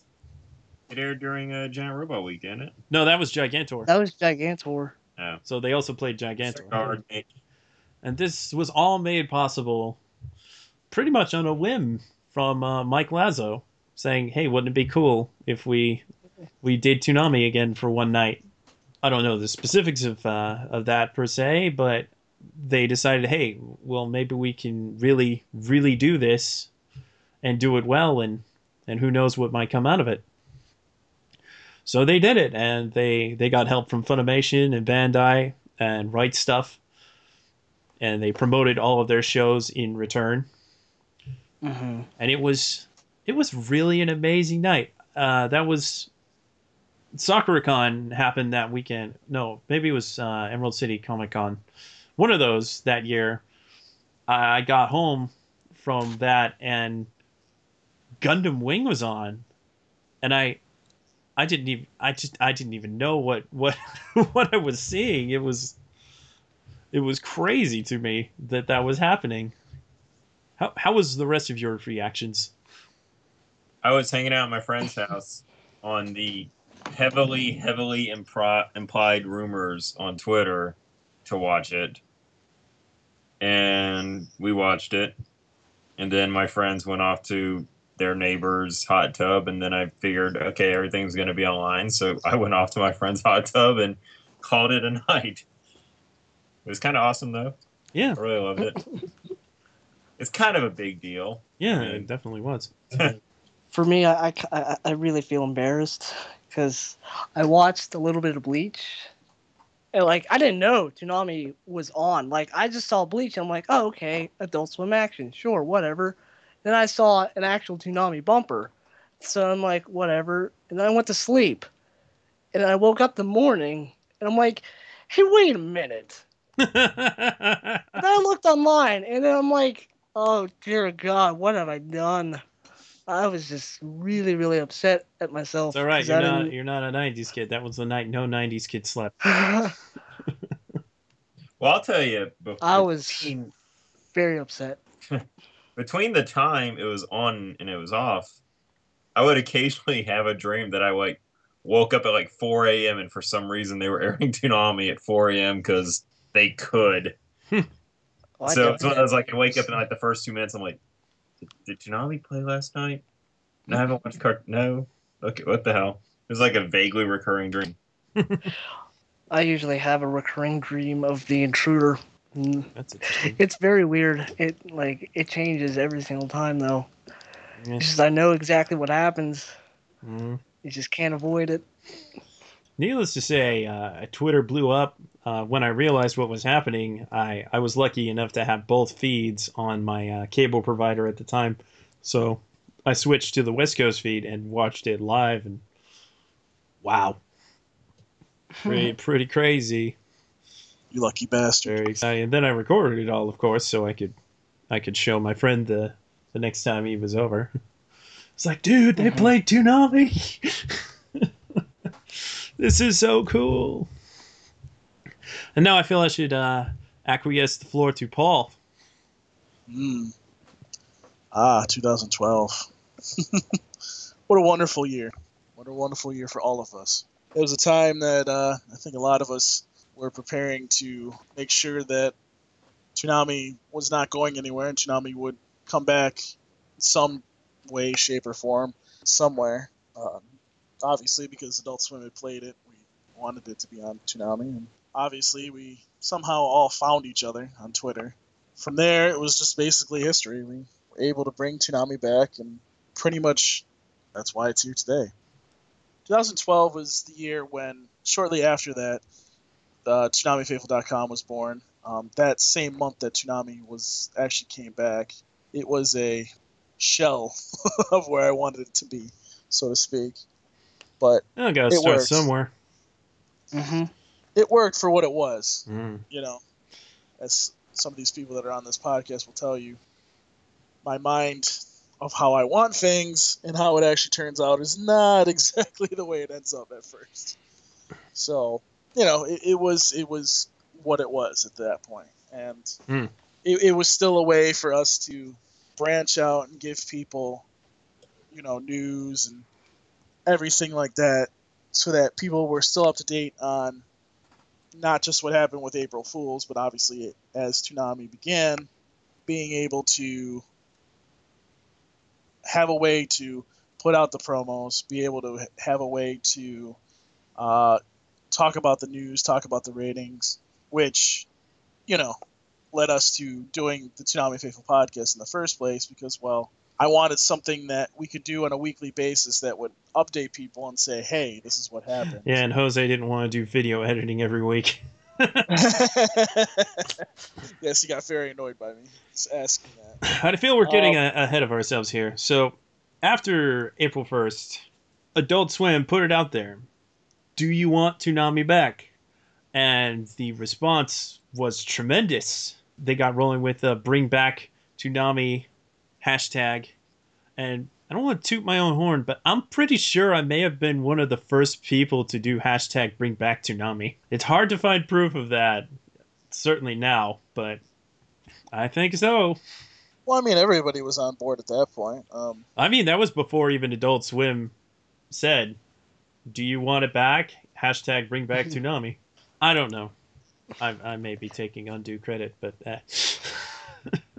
It aired during a Giant Robot Week, didn't it? No, that was Gigantor. That was Gigantor. Oh. So they also played Gigantor. Guard. And this was all made possible pretty much on a whim from uh, Mike Lazzo saying, "Hey, wouldn't it be cool if we we did Toonami again for one night?" I don't know the specifics of uh, of that per se, but they decided, "Hey, well, maybe we can really really do this and do it well, and and who knows what might come out of it." So they did it, and they they got help from Funimation and Bandai and Right Stuf, and they promoted all of their shows in return. Mm-hmm. And it was it was really an amazing night. Uh, that was SakuraCon happened that weekend. No, maybe it was uh, Emerald City Comic Con. One of those that year. I got home from that and Gundam Wing was on, and I I didn't even I just I didn't even know what what what I was seeing. It was it was crazy to me that that was happening. How how was the rest of your reactions? I was hanging out at my friend's house on the heavily, heavily impri- implied rumors on Twitter to watch it. And we watched it. And then my friends went off to their neighbor's hot tub. And then I figured, okay, everything's going to be online. So I went off to my friend's hot tub and called it a night. It was kind of awesome, though. Yeah. I really loved it. it's kind of a big deal. Yeah, I mean, it definitely was. For me, I, I, I- I really feel embarrassed because I watched a little bit of Bleach. And like I didn't know Toonami was on. Like I just saw Bleach. I'm like, oh okay, Adult Swim action, sure, whatever. Then I saw an actual Toonami bumper, so I'm like, whatever. And then I went to sleep, and then I woke up the morning, and I'm like, hey, wait a minute. and then I looked online, and then I'm like, oh dear God, what have I done? I was just really, really upset at myself. It's all right. 'cause You're not didn't- you're not a '90s kid. That was the night no '90s kid slept. Well, I'll tell you. Before, I was very upset. between the time it was on and it was off, I would occasionally have a dream that I like woke up at like 4 a.m. and for some reason they were airing Toonami at 4 a.m. because they could. Hmm. Well, I so definitely- it's one of those like I wake up in like the first two minutes. I'm like, did, did Toonami play last night? No, I hmm. haven't watched cart. No. Okay, what the hell? It was like a vaguely recurring dream. I usually have a recurring dream of the intruder. Mm. That's interesting. It's very weird. It like it changes every single time though. Yeah. It's just I know exactly what happens. Mhm. You just can't avoid it. needless to say, uh, Twitter blew up. Uh, when I realized what was happening, I, I was lucky enough to have both feeds on my uh, cable provider at the time. So I switched to the West Coast feed and watched it live. And wow, pretty, pretty crazy. You lucky bastard. Very exciting. And then I recorded it all, of course, so I could I could show my friend the the next time he was over. It's like, dude, they played Toonami. this is so cool. And now I feel I should uh, acquiesce the floor to Paul. Mm. Ah, 2012. what a wonderful year. What a wonderful year for all of us. It was a time that uh, I think a lot of us were preparing to make sure that Toonami was not going anywhere and Toonami would come back some way, shape, or form somewhere. Um, obviously, because Adult Swim had played it, we wanted it to be on Toonami, and obviously, we somehow all found each other on Twitter. From there, it was just basically history. We were able to bring Toonami back, and pretty much that's why it's here today. 2012 was the year when, shortly after that, uh, ToonamiFaithful.com was born. Um, that same month that Toonami was actually came back, it was a shell of where I wanted it to be, so to speak. But I gotta it start worked. somewhere. Mm-hmm. It worked for what it was. Mm. You know, as some of these people that are on this podcast will tell you, my mind of how I want things and how it actually turns out is not exactly the way it ends up at first. So, you know, it, it was it was what it was at that point, and Mm. it, it was still a way for us to branch out and give people, you know, news and everything like that, so that people were still up to date on not just what happened with April Fools, but obviously as Toonami began, being able to have a way to put out the promos, be able to have a way to uh, talk about the news, talk about the ratings, which, you know, led us to doing the Toonami Faithful podcast in the first place because, well, I wanted something that we could do on a weekly basis that would update people and say, hey, this is what happened. Yeah, and Jose didn't want to do video editing every week. yes, he got very annoyed by me just asking that. I feel we're getting Um, a- ahead of ourselves here. So, after April 1st, Adult Swim put it out there. Do you want Toonami back? And the response was tremendous. They got rolling with a bring back Toonami hashtag. And I don't want to toot my own horn, but I'm pretty sure I may have been one of the first people to do hashtag bring back Toonami. It's hard to find proof of that, certainly now, but I think so. Well, I mean, everybody was on board at that point. Um, I mean, that was before even Adult Swim said, "Do you want it back?" Hashtag Bring Back Toonami. I don't know. I, I may be taking undue credit, but uh,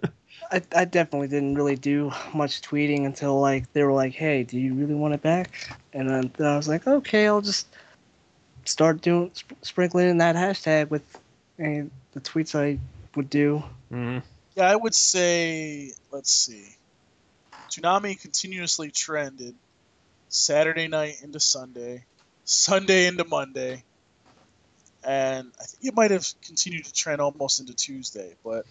I, I definitely didn't really do much tweeting until like they were like, "Hey, do you really want it back?" And then, then I was like, "Okay, I'll just start doing sp- sprinkling in that hashtag with uh, the tweets I would do." mm-hmm. yeah, I would say, let's see. Toonami continuously trended Saturday night into Sunday, Sunday into Monday, and I think it might have continued to trend almost into Tuesday. But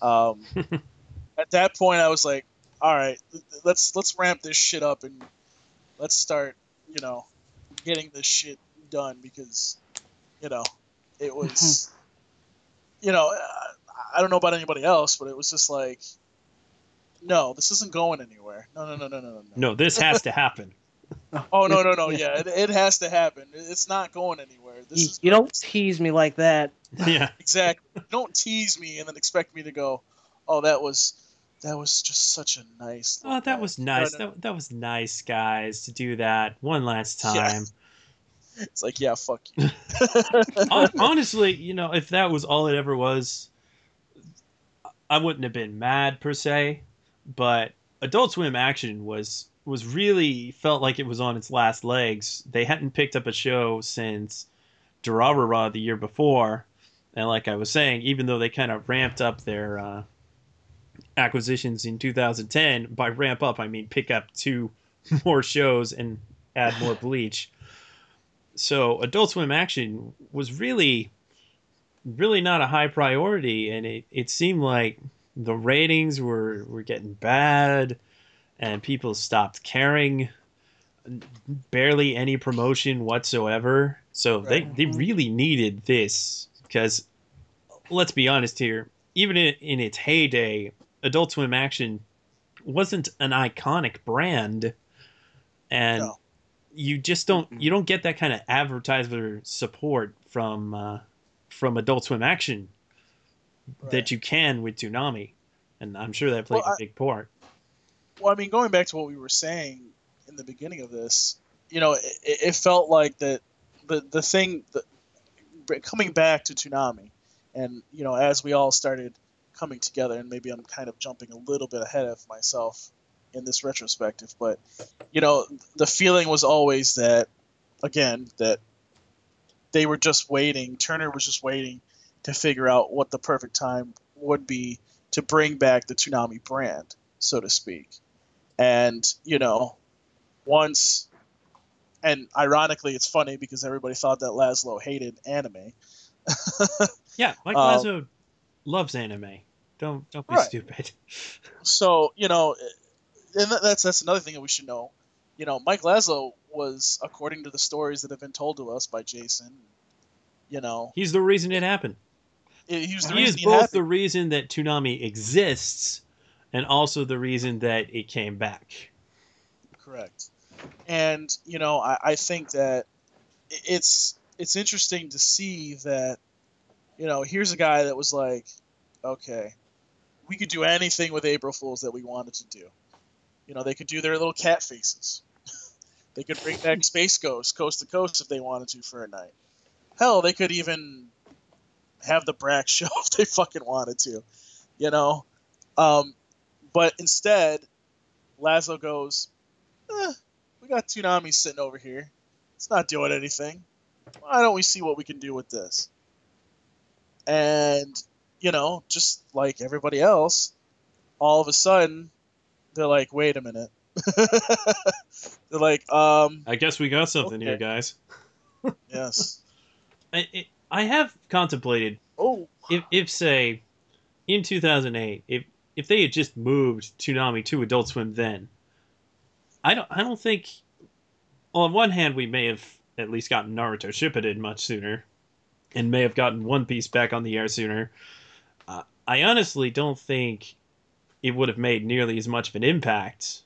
um, at that point, I was like, "All right, let's let's ramp this shit up and let's start, you know, getting this shit done because, you know, it was, you know, I don't know about anybody else, but it was just like, no, this isn't going anywhere. No, no, no, no, no, no. no, this has to happen. Oh no, no, no. Yeah, it, it has to happen. It's not going anywhere. This You, is you don't tease me like that. yeah, exactly. Don't tease me and then expect me to go, oh, that was that was just such a nice. Oh, that was nice. No, no. That, that was nice, guys, to do that one last time. Yeah. time. It's like, yeah, fuck you. Honestly, you know, if that was all it ever was, I wouldn't have been mad per se. But Adult Swim action was was really felt like it was on its last legs. They hadn't picked up a show since Durarara the year before, and like I was saying, even though they kind of ramped up their uh, acquisitions in 2010, by ramp up I mean pick up two more shows and add more Bleach. So Adult Swim Action was really, really not a high priority, and it, it seemed like the ratings were, were getting bad, and people stopped caring. Barely any promotion whatsoever. So they, they really needed this because, let's be honest here, even in, in its heyday, Adult Swim Action wasn't an iconic brand, and you just don't you don't get that kind of advertiser support from uh, from Adult Swim Action that you can with Toonami, and I'm sure that played Well, a big part. Well, I mean, going back to what we were saying in the beginning of this, you know, it, it felt like that the the thing that coming back to Toonami, and you know, as we all started coming together, and maybe I'm kind of jumping a little bit ahead of myself in this retrospective, but you know, the feeling was always that, again, that they were just waiting. Turner was just waiting to figure out what the perfect time would be to bring back the Toonami brand, so to speak. And you know, once, and ironically, it's funny because everybody thought that Lazzo hated anime. Yeah, Mike Um, loves anime. Don't don't be Right. stupid. So you know, and that's that's another thing that we should know. You know, Mike Lazzo was, according to the stories that have been told to us by Jason, you know, He's the reason it happened. he He is both happened. the reason that Toonami exists, and also the reason that it came back. Correct. And you know, I, I think that it's it's interesting to see that you know here's a guy that was like, okay, we could do anything with April Fools that we wanted to do. You know, they could do their little cat faces. they could bring back Space Ghost coast to coast if they wanted to for a night. Hell, they could even have the Brak show if they fucking wanted to. You know, um, but instead, Lazzo goes, eh, we got Toonami sitting over here. It's not doing anything. Why don't we see what we can do with this? And, you know, just like everybody else, all of a sudden, they're like, wait a minute. they're like, um, I guess we got something here, guys. yes. I, it, I have contemplated. Oh, if, if say, in 2008, if if they had just moved Toonami to Adult Swim then, I don't I don't think. Well, on one hand, we may have at least gotten Naruto Shippuden much sooner, and may have gotten One Piece back on the air sooner. Uh, I honestly don't think it would have made nearly as much of an impact.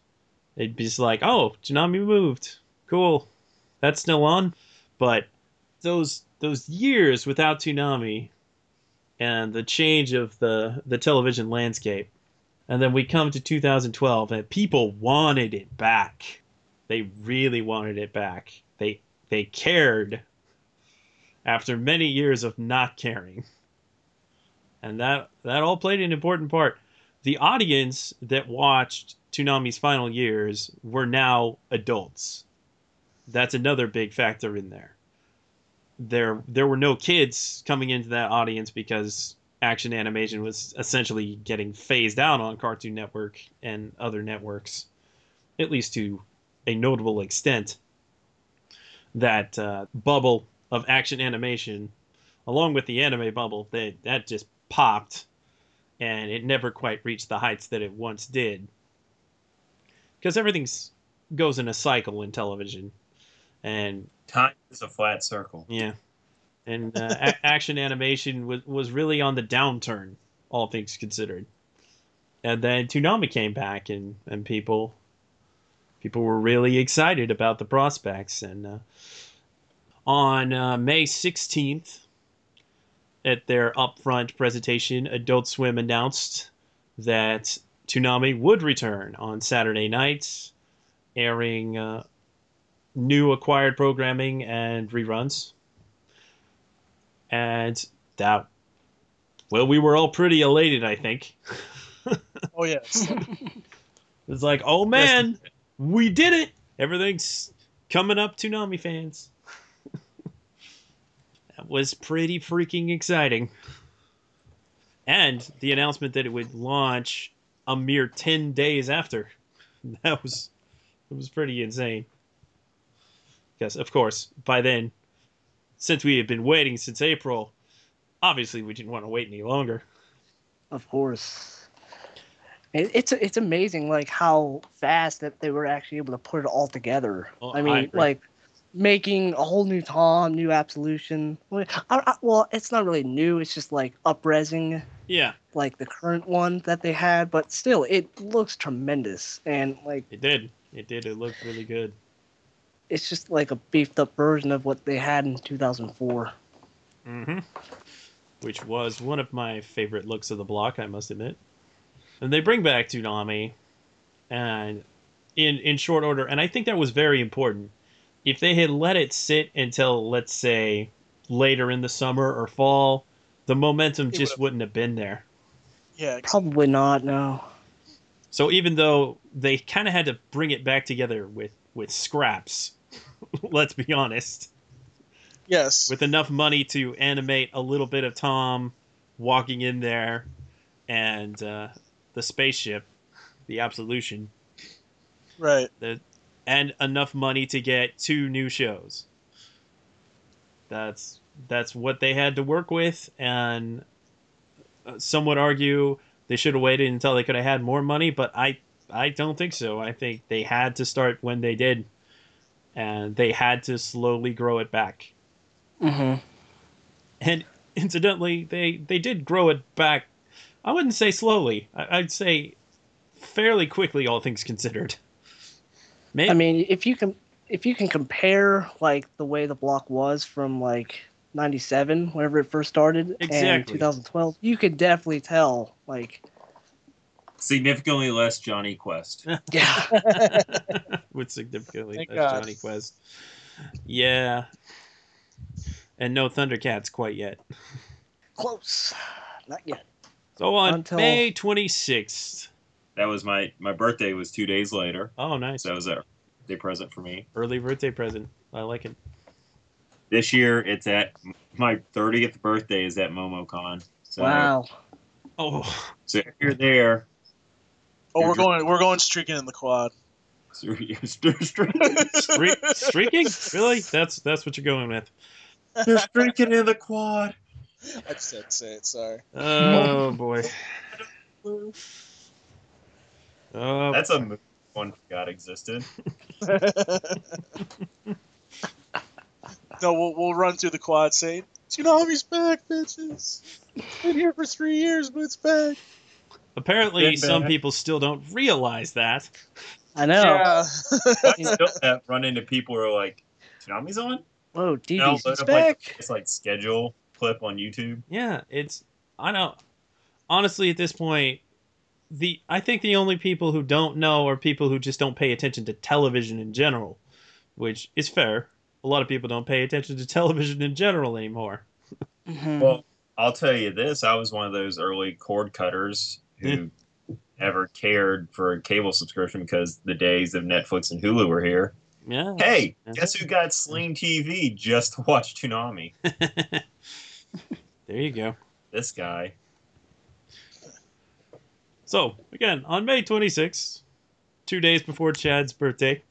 It'd be just like, oh, Toonami moved, cool, that's still on. But those those years without Toonami and the change of the the television landscape, and then we come to 2012 and people wanted it back. They really wanted it back. They they cared after many years of not caring. And that that all played an important part. The audience that watched Toonami's final years were now adults. That's another big factor in there there there were no kids coming into that audience because action animation was essentially getting phased out on Cartoon Network and other networks, at least to a notable extent. That uh, bubble of action animation, along with the anime bubble, that that just popped, and it never quite reached the heights that it once did. Because everything's goes in a cycle in television, and Time is a flat circle. yeah, and uh, a- action animation was was really on the downturn, all things considered. And then Toonami came back, and and people people were really excited about the prospects. And uh, on uh, May sixteenth, at their upfront presentation, Adult Swim announced that Toonami would return on Saturday nights, airing. Uh, new acquired programming and reruns. And that, well, we were all pretty elated, I think. Oh yes. It's like, oh man, we did it! Everything's coming up, Toonami fans. that was pretty freaking exciting. And the announcement that it would launch a mere 10 days after. That was, it was pretty insane. Because, of course, by then, since we had been waiting since April, obviously we didn't want to wait any longer. Of course. It, it's it's amazing like how fast that they were actually able to put it all together. Oh, I I mean, agree. like making a whole new Tom, new Absolution. Well, I, I, well, it's not really new. It's just like upresing Yeah, like the current one that they had, but still, it looks tremendous. And like it did. It did. It looked really good. It's just like a beefed up version of what they had in 2004. hmm Which was one of my favorite looks of the block, I must admit. And they bring back Toonami, and in in short order, and I think that was very important. If they had let it sit until, let's say, later in the summer or fall, the momentum just wouldn't have been there. Yeah, Probably not. No. So even though they kind of had to bring it back together with with scraps, let's be honest, yes. with enough money to animate a little bit of Tom walking in there and uh, the spaceship, the Absolution, Right. the, and enough money to get two new shows. That's that's what they had to work with, and uh, some would argue they should have waited until they could have had more money, but I I don't think so. I think they had to start when they did, and they had to slowly grow it back. Mm-hmm. And incidentally, they they did grow it back. I wouldn't say slowly. I, I'd say fairly quickly, all things considered. Maybe, I mean, if you can if you can compare like the way the block was from like 97 whenever it first started and 2012 you could definitely tell like Significantly less Jonny Quest. yeah with significantly Thank less God. Jonny Quest. Yeah, and no Thundercats quite yet. close not yet So on Until- May twenty sixth. That was my my birthday was two days later. Oh, nice! So that was a birthday present for me. Early birthday present. I like it. This year it's at my 30th birthday is at MomoCon. So, wow Oh, So if you're there, Oh, You're we're dr- going. We're going streaking in the quad. so you're you're streaking? Really? That's that's what you're going with. You're streaking in the quad. I just had to say it. Sorry. Oh, oh boy. Oh, That's a movie one forgot existed. No, we'll we'll run through the quad saying, "Toonami's back, bitches. Been here for three years, but it's back." Apparently Been some back. people still don't realize that. i know Yeah. I still have run into people who are like, "Toonami's on." whoa And I'll DD's load back like it's like schedule clip on YouTube. Yeah, it's I know. Honestly, at this point, the I think the only people who don't know are people who just don't pay attention to television in general, which is fair. A lot of people don't pay attention to television in general anymore. Mhm. Well, I'll tell you this: I was one of those early cord cutters who never cared for a cable subscription because the days of Netflix and Hulu were here. Yeah. Hey, guess who got Sling TV just to watch Toonami? There you go. This guy. So, again, on May 26th, two days before Chad's birthday,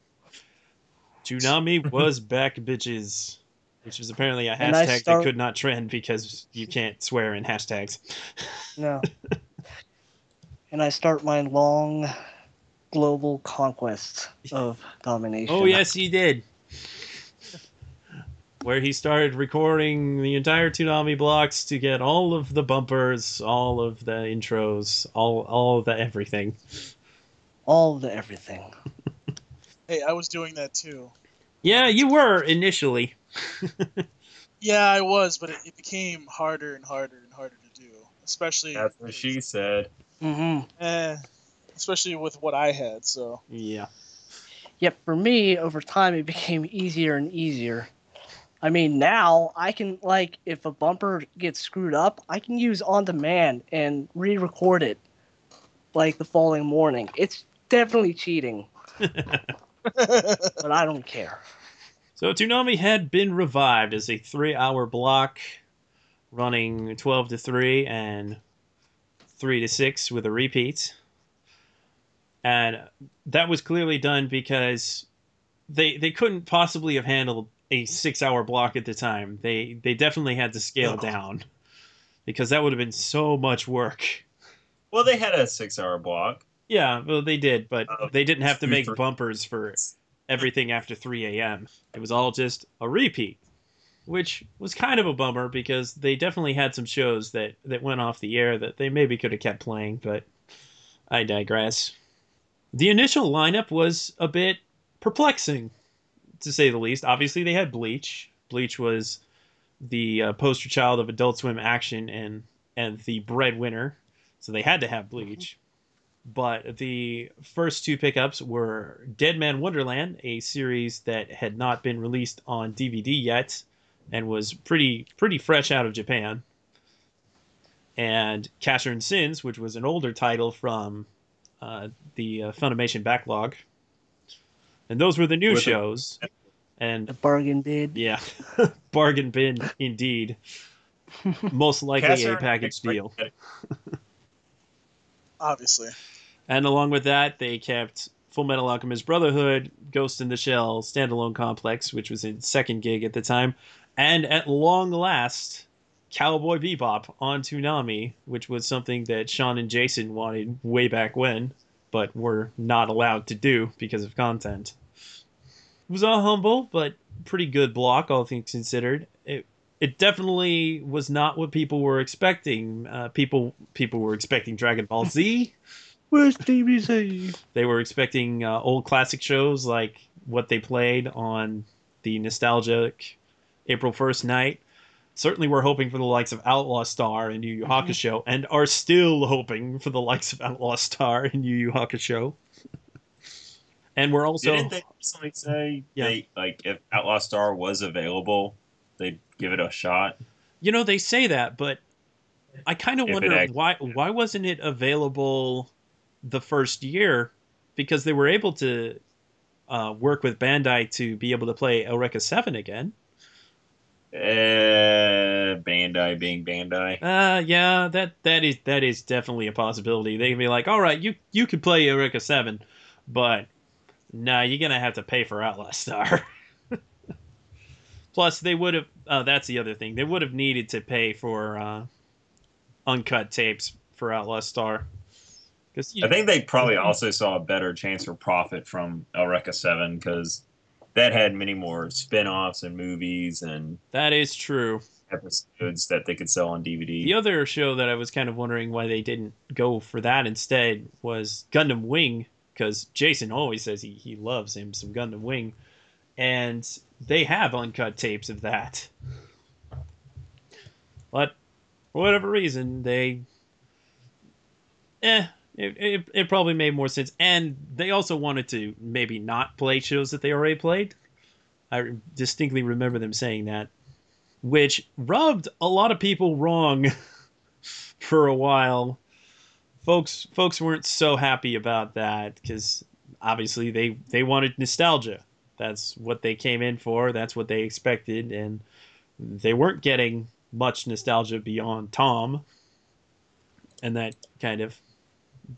Toonami was back, bitches. Which is apparently a hashtag start- that could not trend because you can't swear in hashtags. no and i start my long global conquest of domination Oh, yes, he did. Where he started recording the entire Toonami blocks to get all of the bumpers, all of the intros, all all of the everything. all the everything Hey, I was doing that too. Yeah, you were initially. Yeah, I was, but it, it became harder and harder and harder to do, especially That's what she said. Mm-hmm eh, especially with what I had. So Yeah. Yet for me, over time, it became easier and easier. I mean, now I can like if a bumper gets screwed up, I can use on demand and re-record it like the following morning. It's definitely cheating, but I don't care. So Toonami had been revived as a three-hour block, running twelve to three and three to six with a repeat, and that was clearly done because they they couldn't possibly have handled a six hour block at the time. They they definitely had to scale down because that would have been so much work. Well, they had a six-hour block. Yeah, well they did, but oh, they didn't have to make bumpers for everything after 3 a.m. It was all just a repeat, which was kind of a bummer because they definitely had some shows that that went off the air that they maybe could have kept playing, but I digress. The initial lineup was a bit perplexing, to say the least. Obviously, they had Bleach. Bleach was the uh, poster child of Adult Swim action and and the breadwinner, so they had to have Bleach. But the first two pickups were Deadman Wonderland, a series that had not been released on DVD yet and was pretty pretty fresh out of Japan. And Casshern Sins, which was an older title from uh, the uh, Funimation backlog. And those were the new With a- shows. And a bargain bid. yeah, bargain bin indeed. Most likely Casser a package deal. Obviously. And along with that, they kept Fullmetal Alchemist Brotherhood, Ghost in the Shell, Stand Alone Complex, which was in second gig at the time, and at long last, Cowboy Bebop on Toonami, which was something that Sean and Jason wanted way back when, but were not allowed to do because of content. It was a humble but pretty good block, all things considered. It it definitely was not what people were expecting. Uh, people people were expecting Dragon Ball Z. Where's DBZ? They were expecting uh, old classic shows like what they played on the nostalgic April 1st night. Certainly, we're hoping for the likes of Outlaw Star and Yu Yu Hakusho, and are still hoping for the likes of Outlaw Star and Yu Yu Hakusho. and we're also Didn't they recently say Yeah. they like if Outlaw Star was available, they'd give it a shot? You know, they say that, but I kind of wonder act- why why wasn't it available the first year? Because they were able to uh, work with Bandai to be able to play Eureka Seven again. Uh, Bandai being Bandai. Uh, yeah, that that is that is definitely a possibility. They can be like, all right, you you can play Eureka Seven, but nah, you're gonna have to pay for Outlaw Star. Plus, they would have. Uh, that's the other thing. They would have needed to pay for uh, uncut tapes for Outlaw Star. I think they probably also saw a better chance for profit from Eureka Seven because that had many more spin-offs and movies and that is true. episodes that they could sell on DVD. The other show that I was kind of wondering why they didn't go for that instead was Gundam Wing, because Jason always says he, he loves him some Gundam Wing, and they have uncut tapes of that. But for whatever reason, they. Eh, it, it, it probably made more sense. And they also wanted to maybe not play shows that they already played. I distinctly remember them saying that which rubbed a lot of people wrong for a while. Folks, folks weren't so happy about that because obviously they they wanted nostalgia. That's what they came in for. That's what they expected, and they weren't getting much nostalgia beyond Tom, and that kind of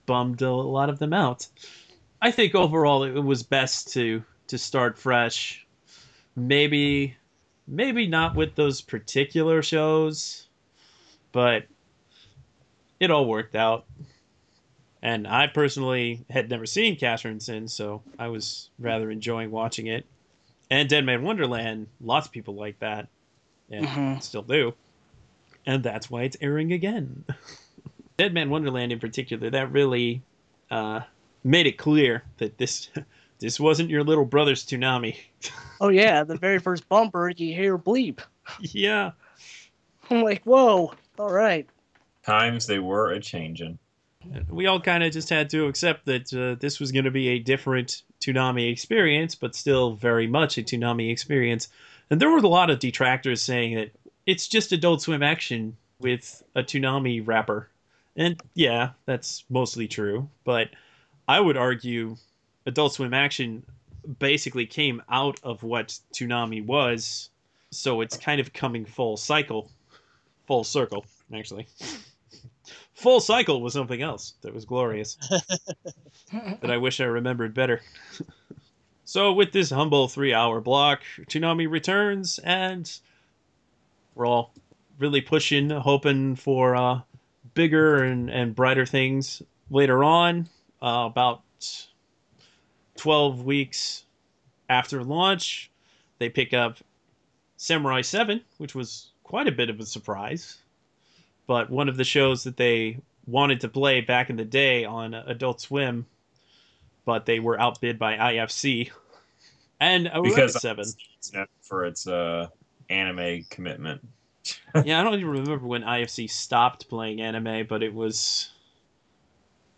bummed a lot of them out. I think overall it was best to to start fresh. Maybe maybe not with those particular shows, but it all worked out. And I personally had never seen Casshern Sin, so I was rather enjoying watching it. And Deadman Wonderland, lots of people like that, and Mhm. still do. And that's why it's airing again. Deadman Wonderland, in particular, that really uh, made it clear that this this wasn't your little brother's Toonami. Oh yeah, the very first bumper you hear bleep. yeah. I'm like, whoa, all right. Times they were a changing. we all kind of just had to accept that uh, this was going to be a different Toonami experience, but still very much a Toonami experience. And there were a lot of detractors saying that it's just Adult Swim action with a Toonami wrapper. And yeah, that's mostly true. But I would argue Adult Swim action basically came out of what Toonami was. So it's kind of coming full cycle. Full circle, actually. Full Cycle was something else that was glorious that I wish I remembered better. So with this humble three-hour block, Toonami returns, and we're all really pushing, hoping for uh, bigger and, and brighter things later on. Uh, about 12 weeks after launch, they pick up Samurai 7, which was quite a bit of a surprise. But one of the shows that they wanted to play back in the day on Adult Swim, but they were outbid by IFC. And Aurora because 7. for its uh, anime commitment. yeah, I don't even remember when IFC stopped playing anime, but it was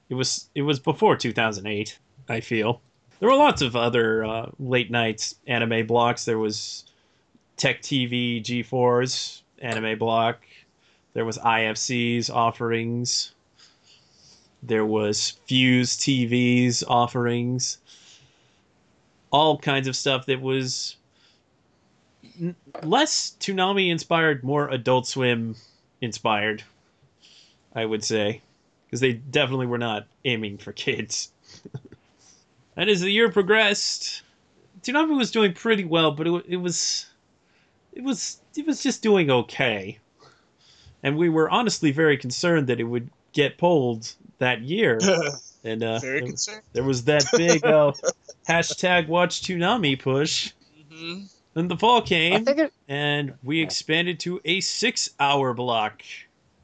it was it was before 2008. I feel there were lots of other uh, late night anime blocks. There was Tech TV G4's anime block. There was IFC's offerings. There was Fuse TV's offerings. All kinds of stuff that was less Toonami inspired, more Adult Swim inspired, I would say. Because they definitely were not aiming for kids. and as the year progressed, Toonami was doing pretty well, but it, it was it was it was just doing okay. And we were honestly very concerned that it would get pulled that year. and uh, Very there, concerned. there was that big uh, hashtag Watch Toonami push. hmm Then the fall came, think it- and we expanded to a six-hour block,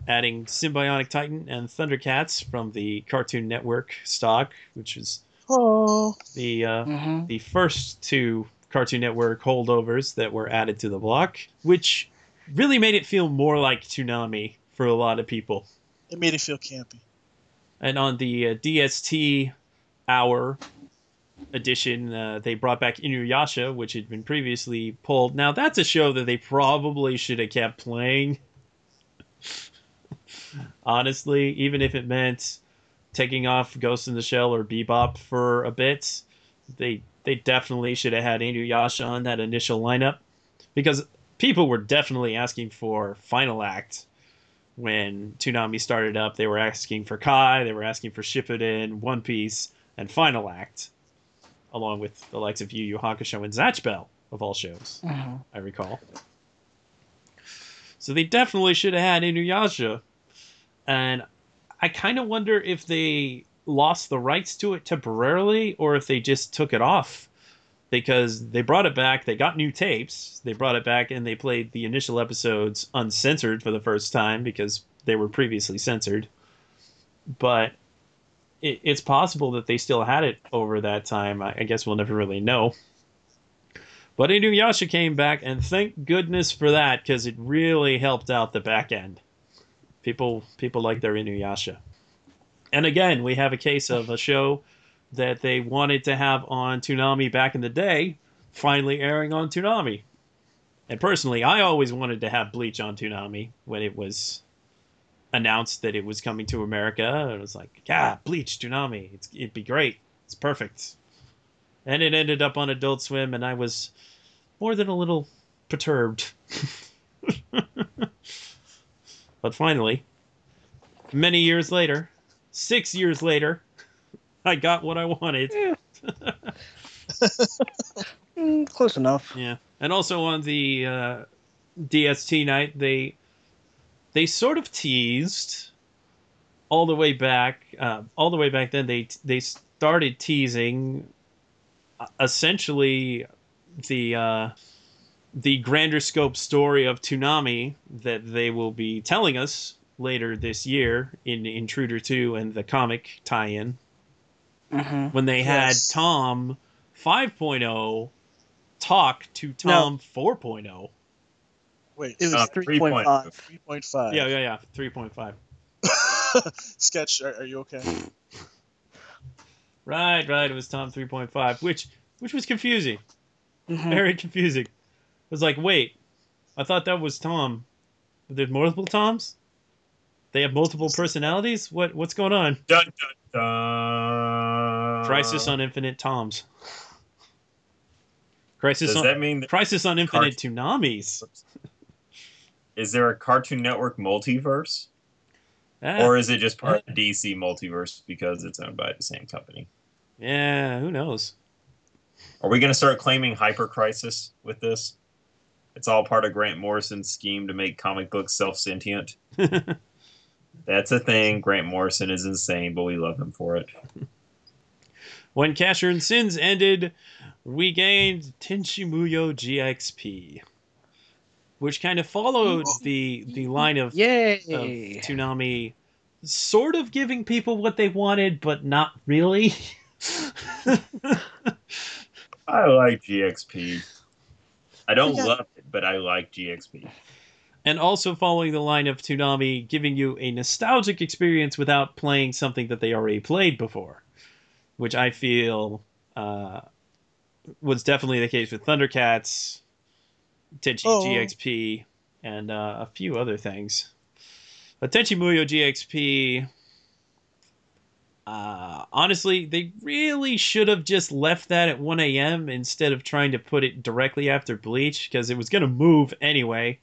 adding Sym-Bionic Titan and Thundercats from the Cartoon Network stock, which is Oh, the uh, Mhm. the first two Cartoon Network holdovers that were added to the block, which really made it feel more like Toonami for a lot of people. it made it feel campy. And on the uh, DST hour edition, uh, they brought back Inuyasha, which had been previously pulled. Now that's a show that they probably should have kept playing. Honestly, even if it meant taking off Ghost in the Shell or Bebop for a bit, they they definitely should have had Inuyasha on that initial lineup because people were definitely asking for Final Act when Toonami started up, they were asking for Kai, they were asking for Shippuden, One Piece, and Final Act, along with the likes of Yu Yu Hakusho and Zatch Bell, of all shows, Mhm. I recall. So they definitely should have had Inuyasha. And I kind of wonder if they lost the rights to it temporarily or if they just took it off because they brought it back. They got new tapes. They brought it back and they played the initial episodes uncensored for the first time because they were previously censored. But it, it's possible that they still had it over that time. I, I guess we'll never really know. But Inuyasha came back, and thank goodness for that because it really helped out the back end. People people like their Inuyasha. And again, we have a case of a show that they wanted to have on Toonami back in the day, finally airing on Toonami. And personally, I always wanted to have Bleach on Toonami when it was announced that it was coming to America. And it was like, yeah, Bleach, Toonami, it's, it'd be great. It's perfect. And it ended up on Adult Swim, and I was more than a little perturbed. but finally, many years later, six years later, I got what I wanted. Mm, close enough. Yeah, and also on the uh, DST night, they they sort of teased all the way back, uh, all the way back then. They they started teasing uh, essentially the uh, the grander scope story of Toonami that they will be telling us later this year in Intruder Two and the comic tie-in Mm-hmm. when they Yes. had Tom 5.0 talk to Tom 4.0. Wait, It was Uh, 3.5. 3.5. Yeah, yeah, yeah, 3.5. Sketch, are, are you okay? Right, right. It was Tom 3.5, which which was confusing. Mhm. Very confusing. It was like, wait, I thought that was Tom. But there's multiple Toms. They have multiple personalities. What what's going on? Dun, dun, dun. Crisis on Infinite Toms. Crisis Does on that mean that Crisis on Infinite Cart- Toonamis. Is there a Cartoon Network multiverse, Ah, or is it just part of DC multiverse because it's owned by the same company? yeah, who knows? Are we going to start claiming hyper crisis with this? It's all part of Grant Morrison's scheme to make comic books self sentient. That's a thing. Grant Morrison is insane, but we love him for it. When Casshern Sins ended, we gained Tenchi Tenchi Muyo GXP, which kind of followed the the line of, Yay! of Toonami sort of giving people what they wanted, but not really. I like GXP. I don't Yeah. love it, but I like GXP. and also following the line of Toonami giving you a nostalgic experience without playing something that they already played before, which I feel uh, was definitely the case with Thundercats, Tenchi Oh. GXP, and uh, a few other things. But Tenchi Muyo GXP, uh, honestly, they really should have just left that at 1 a.m. instead of trying to put it directly after Bleach because it was going to move anyway.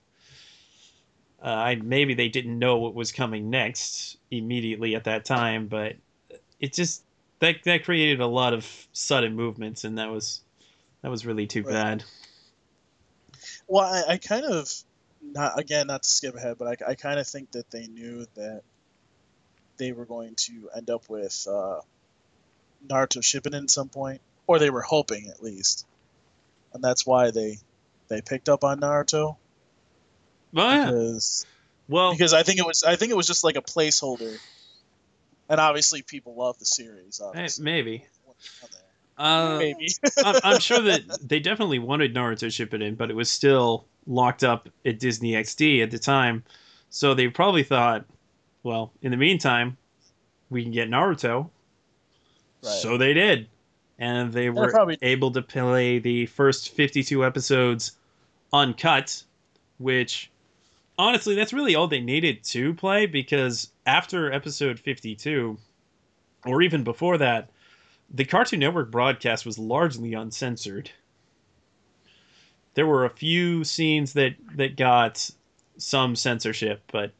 Uh, I, maybe they didn't know what was coming next immediately at that time, but it just that that created a lot of sudden movements, and that was that was really too bad. Well, I, I kind of not again not to skip ahead, but I, I kind of think that they knew that they were going to end up with uh, Naruto Shippuden at some point, or they were hoping at least, and that's why they they picked up on Naruto. Oh, yeah. Because, well, because I think it was I think it was just like a placeholder, and obviously people love the series. Obviously. maybe. Uh, Maybe. I'm, I'm sure that they definitely wanted Naruto Shippuden, but it was still locked up at Disney XD at the time. So they probably thought, well, in the meantime, we can get Naruto. So they did. And they were probably- able to play the first 52 episodes uncut, which honestly, that's really all they needed to play because after episode 52, or even before that, the Cartoon Network broadcast was largely uncensored. There were a few scenes that that got some censorship, but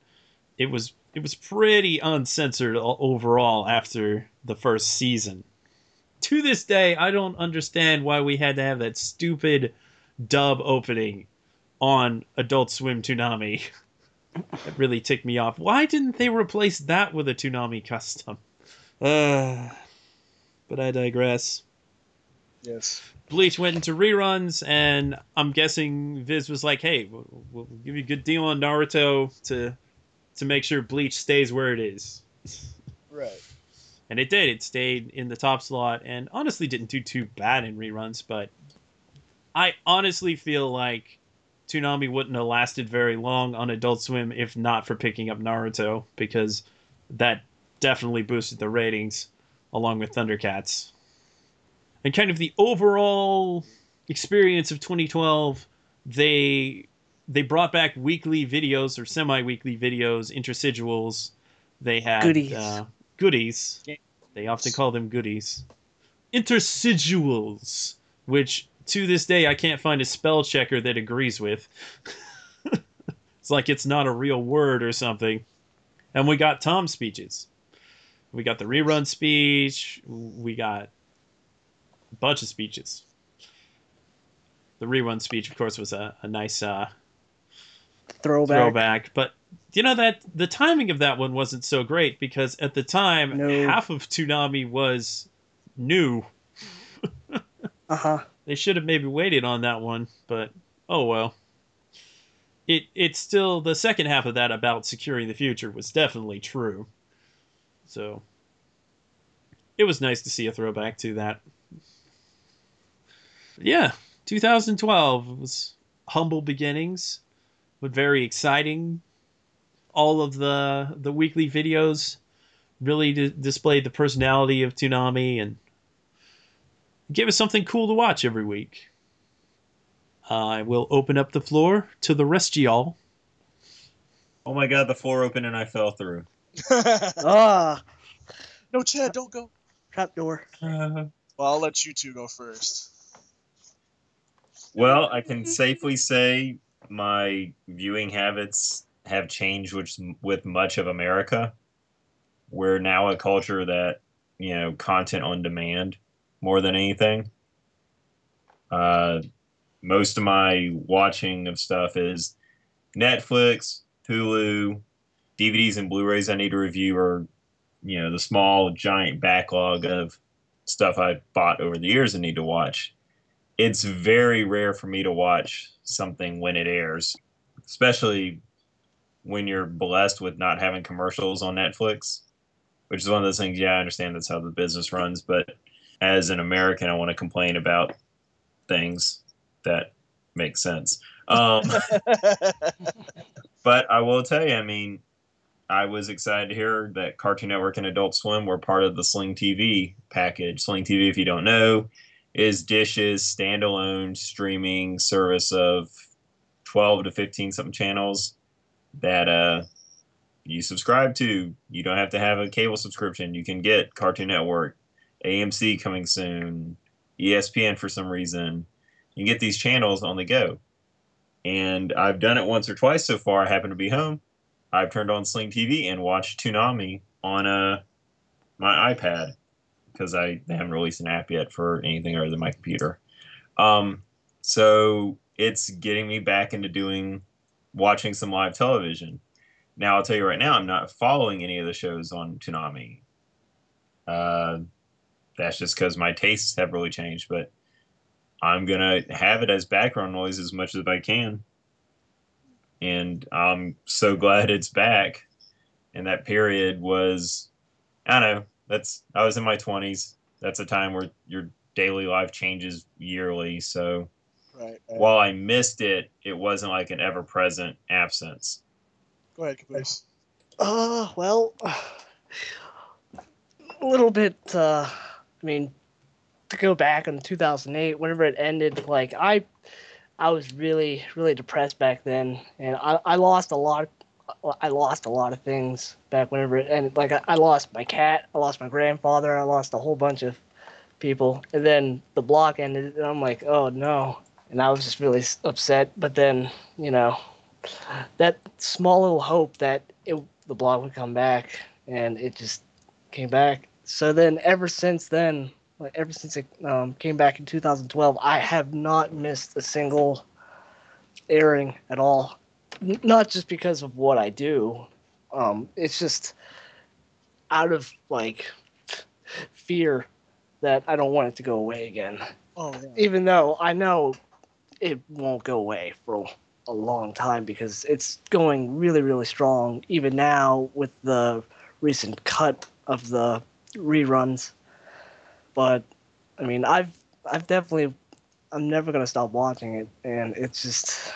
it was it was pretty uncensored overall after the first season. To this day, I don't understand why we had to have that stupid dub opening on Adult Swim Toonami. That really ticked me off. Why didn't they replace that with a Toonami custom? Uh, but I digress. Yes. Bleach went into reruns, and I'm guessing Viz was like, "Hey, we'll, we'll give you a good deal on Naruto to to make sure Bleach stays where it is." Right. And it did. It stayed in the top slot, and honestly didn't do too bad in reruns. But I honestly feel like Toonami wouldn't have lasted very long on Adult Swim if not for picking up Naruto, because that definitely boosted the ratings, along with Thundercats. And kind of the overall experience of 2012 they they brought back weekly videos or semi-weekly videos intersiduals. they had Goodies. uh, goodies. They often call them goodies. Intersiduals, which to this day i can't find a spell checker that agrees with. It's like it's not a real word or something. And we got tom speeches we got the rerun speech we got a bunch of speeches. The rerun speech, of course, was a, a nice uh, Throwback. throwback, but you know that the timing of that one wasn't so great because at the time half of Toonami was new. Uh huh. They should have maybe waited on that one, but oh well. It it's still the second half of that about securing the future was definitely true. So it was nice to see a throwback to that. Yeah, 2012 was humble beginnings, but very exciting. All of the the weekly videos really d- displayed the personality of Toonami and gave us something cool to watch every week. I will open up the floor to the rest of y'all. Oh my god, the floor opened and I fell through. ah, No, Chad, don't go. trapdoor. Well, I'll let you two go first. Well, I can safely say my viewing habits have changed with, with much of America. We're now a culture that, you know, content on demand more than anything. Uh, most of my watching of stuff is Netflix, Hulu, DVDs and Blu-rays I need to review, or you know the small giant backlog of stuff I bought over the years and need to watch. It's very rare for me to watch something when it airs, especially when you're blessed with not having commercials on Netflix, which is one of those things. Yeah, I understand that's how the business runs, but as an American, I want to complain about things that make sense. Um, but I will tell you, I mean, I was excited to hear that Cartoon Network and Adult Swim were part of the Sling TV package. Sling TV, if you don't know, is Dish's standalone streaming service of 12 to 15 something channels that uh, you subscribe to. You don't have to have a cable subscription. You can get Cartoon Network, AMC coming soon, ESPN for some reason. You can get these channels on the go. And I've done it once or twice so far. I happen to be home. I've turned on Sling TV and watched Toonami on uh, my iPad because I they haven't released an app yet for anything other than my computer. Um, so it's getting me back into doing watching some live television. Now I'll tell you right now, I'm not following any of the shows on Toonami. Uh, that's just because my tastes have really changed, but I'm gonna have it as background noise as much as I can. And I'm so glad it's back. And that period was, I don't know, that's I was in my 20s. That's a time where your daily life changes yearly. So Right. right. while I missed it, it wasn't like an ever present absence. Go ahead, Caboose. Uh, well, a little bit. Uh, I mean, to go back in 2008, whenever it ended, like I, I was really, really depressed back then, and I, I lost a lot. I lost a lot of things back whenever and. Like I, I lost my cat, I lost my grandfather, I lost a whole bunch of people, and then the block ended, and I'm like, oh no, and I was just really upset. But then, you know, that small little hope that it, the block would come back, and it just came back. So then, ever since then, like ever since it um, came back in 2012, I have not missed a single airing at all. N- not just because of what I do, um, it's just out of like fear that I don't want it to go away again. Oh, yeah. Even though I know it won't go away for a long time because it's going really, really strong. Even now with the recent cut of the reruns, but I mean, I've I've definitely I'm never gonna stop watching it, and it's just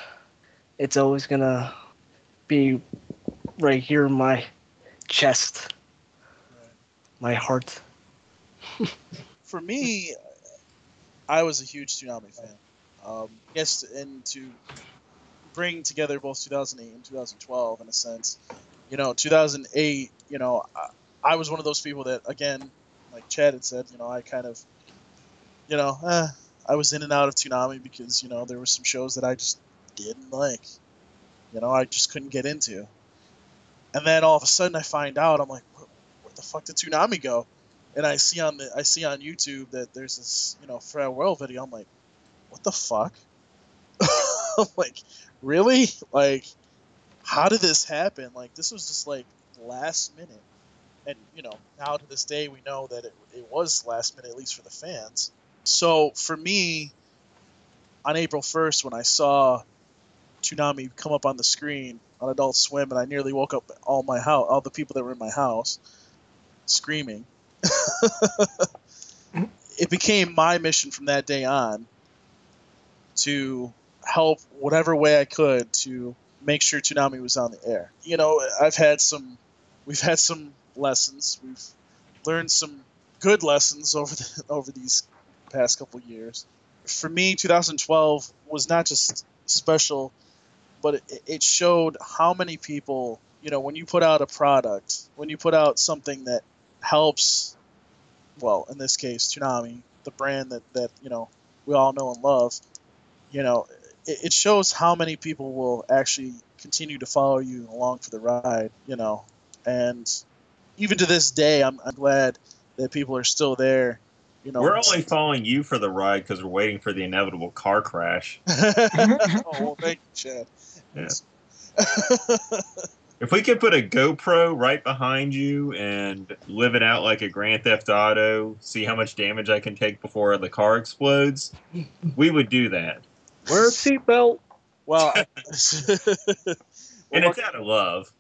it's always gonna be right here in my chest, my heart. For me, I was a huge Toonami fan. Um, yes, and to bring together both 2008 and 2012 in a sense, you know, 2008, you know, I, I was one of those people that, again, like Chad had said, you know, I kind of, you know, eh, I was in and out of Toonami because, you know, there were some shows that I just didn't like. You know, I just couldn't get into. And then all of a sudden I find out, I'm like, where, the fuck did Toonami go? And I see on the I see on YouTube that there's this, you know, farewell world video. I'm like, what the fuck? I'm like, really? Like, how did this happen? Like, this was just like last minute. And, you know, now to this day, we know that it, it was last minute, at least for the fans. So for me, on April 1st, when I saw Toonami come up on the screen on Adult Swim, and I nearly woke up all my house, all the people that were in my house, screaming. it became my mission from that day on to help whatever way I could to make sure Toonami was on the air. You know, I've had some, we've had some lessons. We've learned some good lessons over the, over these past couple years. For me, 2012 was not just special, but it, it showed how many people, you know, when you put out a product, when you put out something that helps, well, in this case, Toonami, the brand that, that you know, we all know and love, you know, it, it shows how many people will actually continue to follow you along for the ride, you know, and even to this day, I'm, I'm glad that people are still there, You know, we're only following you for the ride because we're waiting for the inevitable car crash. oh well, thank you, Chad. Yeah. If we could put a GoPro right behind you and live it out like a Grand Theft Auto, see how much damage I can take before the car explodes, we would do that. Wear a seatbelt. Well, and it's out of love.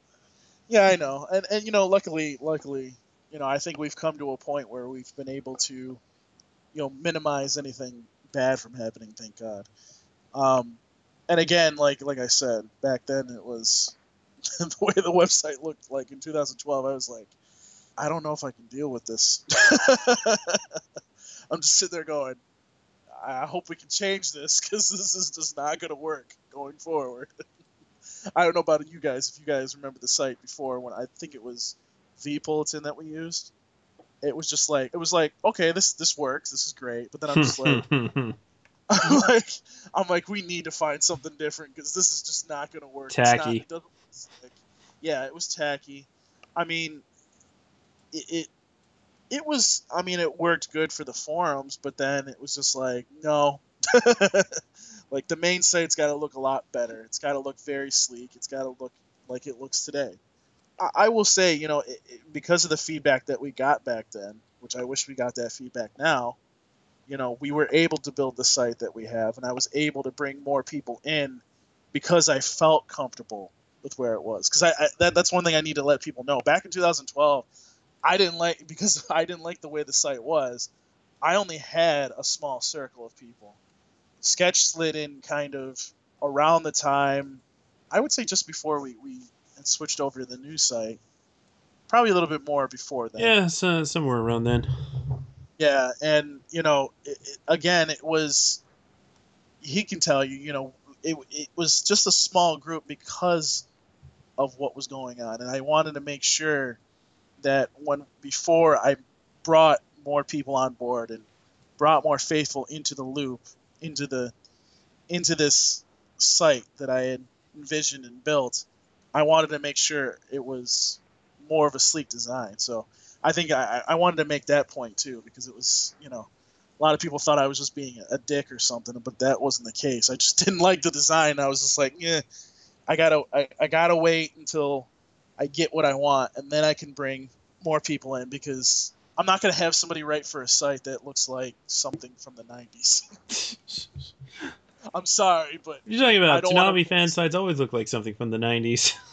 Yeah, I know, and and you know, luckily, luckily, you know, I think we've come to a point where we've been able to, you know, minimize anything bad from happening. Thank God. Um, and again, like like I said, back then it was the way the website looked like in 2012. I was like, I don't know if I can deal with this. I'm just sitting there going, I hope we can change this because this is just not going to work going forward. I don't know about you guys if you guys remember the site before when I think it was vBulletin that we used. It was just like it was like okay this this works this is great but then I'm just like I'm like I'm like we need to find something different because this is just not gonna work. It's not- Tacky. it doesn't look slick. yeah, it was tacky. I mean, it, it it was. I mean, it worked good for the forums, but then it was just like no. like the main site's got to look a lot better. It's got to look very sleek. It's got to look like it looks today. I, I will say, you know, it, it, because of the feedback that we got back then, which I wish we got that feedback now, you know, we were able to build the site that we have, and I was able to bring more people in because I felt comfortable with where it was. Because I, I that, that's one thing I need to let people know. Back in 2012, I didn't like because I didn't like the way the site was. I only had a small circle of people. Sketch slid in kind of around the time, I would say just before we, we switched over to the new site. Probably a little bit more before that. yeah, so, somewhere around then. Yeah, and you know, it, it, again, it was. He can tell you, you know, it it was just a small group because of what was going on, and I wanted to make sure that when before I brought more people on board and brought more faithful into the loop, into the into this site that I had envisioned and built, I wanted to make sure it was more of a sleek design. So I think I, I wanted to make that point too because it was you know a lot of people thought I was just being a dick or something, but that wasn't the case. I just didn't like the design. I was just like, yeah, I gotta I, I gotta wait until I get what I want, and then I can bring more people in because I'm not gonna have somebody write for a site that looks like something from the '90s. I'm sorry, but You're talking about don't wanna- fan sites always look like something from the 90s.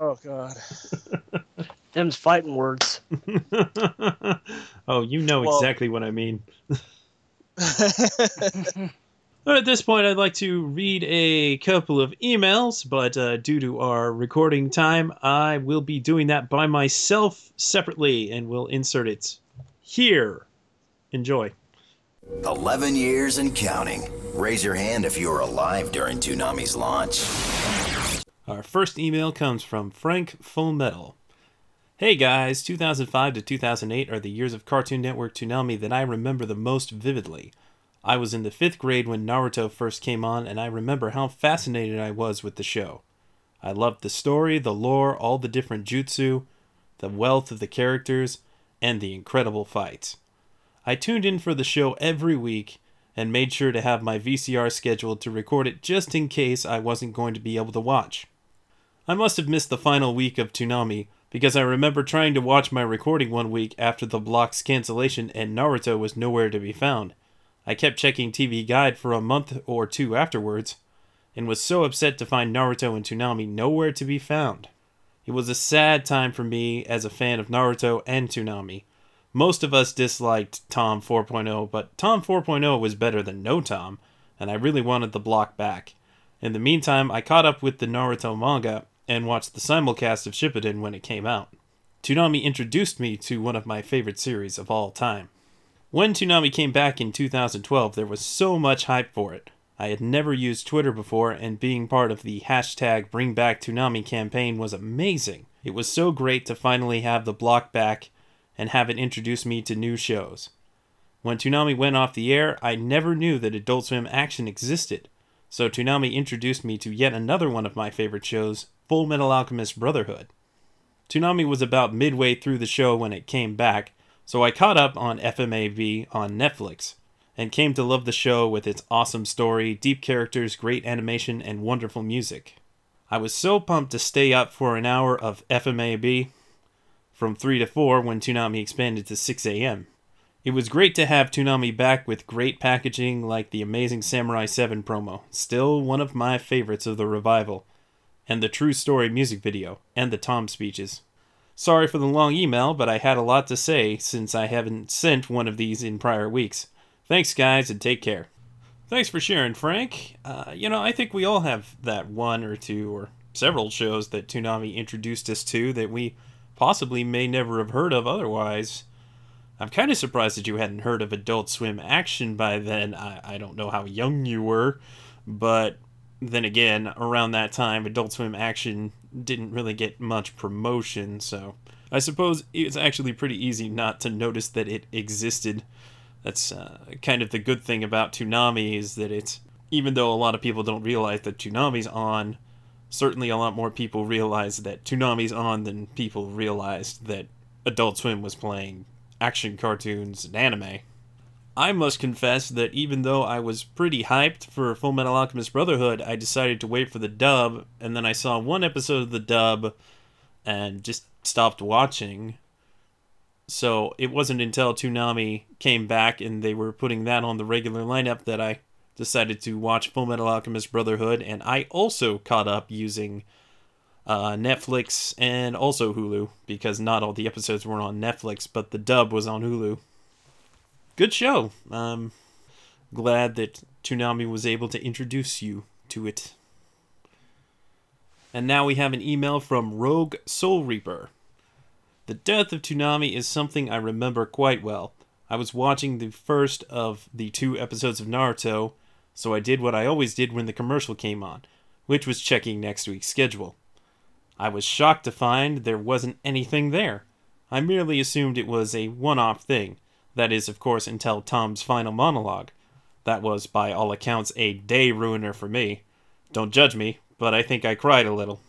Oh God. Them's fighting words. oh, you know Well- exactly what I mean. But at this point, I'd like to read a couple of emails, but uh, due to our recording time, I will be doing that by myself separately, and we'll insert it here. Enjoy. 11 years and counting. Raise your hand if you were alive during Toonami's launch. Our first email comes from Frank Full Metal. Hey guys, 2005 to 2008 are the years of Cartoon Network Toonami that I remember the most vividly. I was in the fifth grade when Naruto first came on, and I remember how fascinated I was with the show. I loved the story, the lore, all the different jutsu, the wealth of the characters, and the incredible fights. I tuned in for the show every week and made sure to have my VCR scheduled to record it just in case I wasn't going to be able to watch. I must have missed the final week of Toonami because I remember trying to watch my recording one week after the block's cancellation and Naruto was nowhere to be found. I kept checking TV Guide for a month or two afterwards and was so upset to find Naruto and Toonami nowhere to be found. It was a sad time for me as a fan of Naruto and Toonami. Most of us disliked Tom 4.0, but Tom 4.0 was better than no Tom, and I really wanted the block back. In the meantime, I caught up with the Naruto manga and watched the simulcast of Shippuden when it came out. Toonami introduced me to one of my favorite series of all time. When Toonami came back in 2012, there was so much hype for it. I had never used Twitter before, and being part of the hashtag Bring Back Toonami campaign was amazing. It was so great to finally have the block back and have it introduce me to new shows. When Toonami went off the air, I never knew that Adult Swim Action existed, so Toonami introduced me to yet another one of my favorite shows, Fullmetal Alchemist Brotherhood. Toonami was about midway through the show when it came back, So I caught up on FMAB on Netflix and came to love the show with its awesome story, deep characters, great animation, and wonderful music. I was so pumped to stay up for an hour of FMAB from 3 to 4 when Toonami expanded to 6 a.m. It was great to have Toonami back with great packaging like the Amazing Samurai 7 promo, still one of my favorites of the revival, and the True Story music video, and the Tom speeches. Sorry for the long email, but I had a lot to say since I haven't sent one of these in prior weeks. Thanks, guys, and take care. Thanks for sharing, Frank. Uh, you know, I think we all have that one or two or several shows that Toonami introduced us to that we possibly may never have heard of otherwise. I'm kind of surprised that you hadn't heard of Adult Swim Action by then. I, I don't know how young you were, but then again, around that time, Adult Swim Action didn't really get much promotion, so I suppose it's actually pretty easy not to notice that it existed. That's uh, kind of the good thing about Toonami is that it's even though a lot of people don't realize that Toonami's on, certainly a lot more people realize that Toonami's on than people realized that Adult Swim was playing action cartoons and anime. I must confess that even though I was pretty hyped for Fullmetal Alchemist Brotherhood, I decided to wait for the dub, and then I saw one episode of the dub and just stopped watching. So it wasn't until Toonami came back and they were putting that on the regular lineup that I decided to watch Fullmetal Alchemist Brotherhood, and I also caught up using uh, Netflix and also Hulu because not all the episodes were on Netflix, but the dub was on Hulu. Good show. Um, glad that Toonami was able to introduce you to it. And now we have an email from Rogue Soul Reaper. The death of Toonami is something I remember quite well. I was watching the first of the two episodes of Naruto, so I did what I always did when the commercial came on, which was checking next week's schedule. I was shocked to find there wasn't anything there. I merely assumed it was a one off thing. That is, of course, until Tom's final monologue. That was, by all accounts, a day ruiner for me. Don't judge me, but I think I cried a little.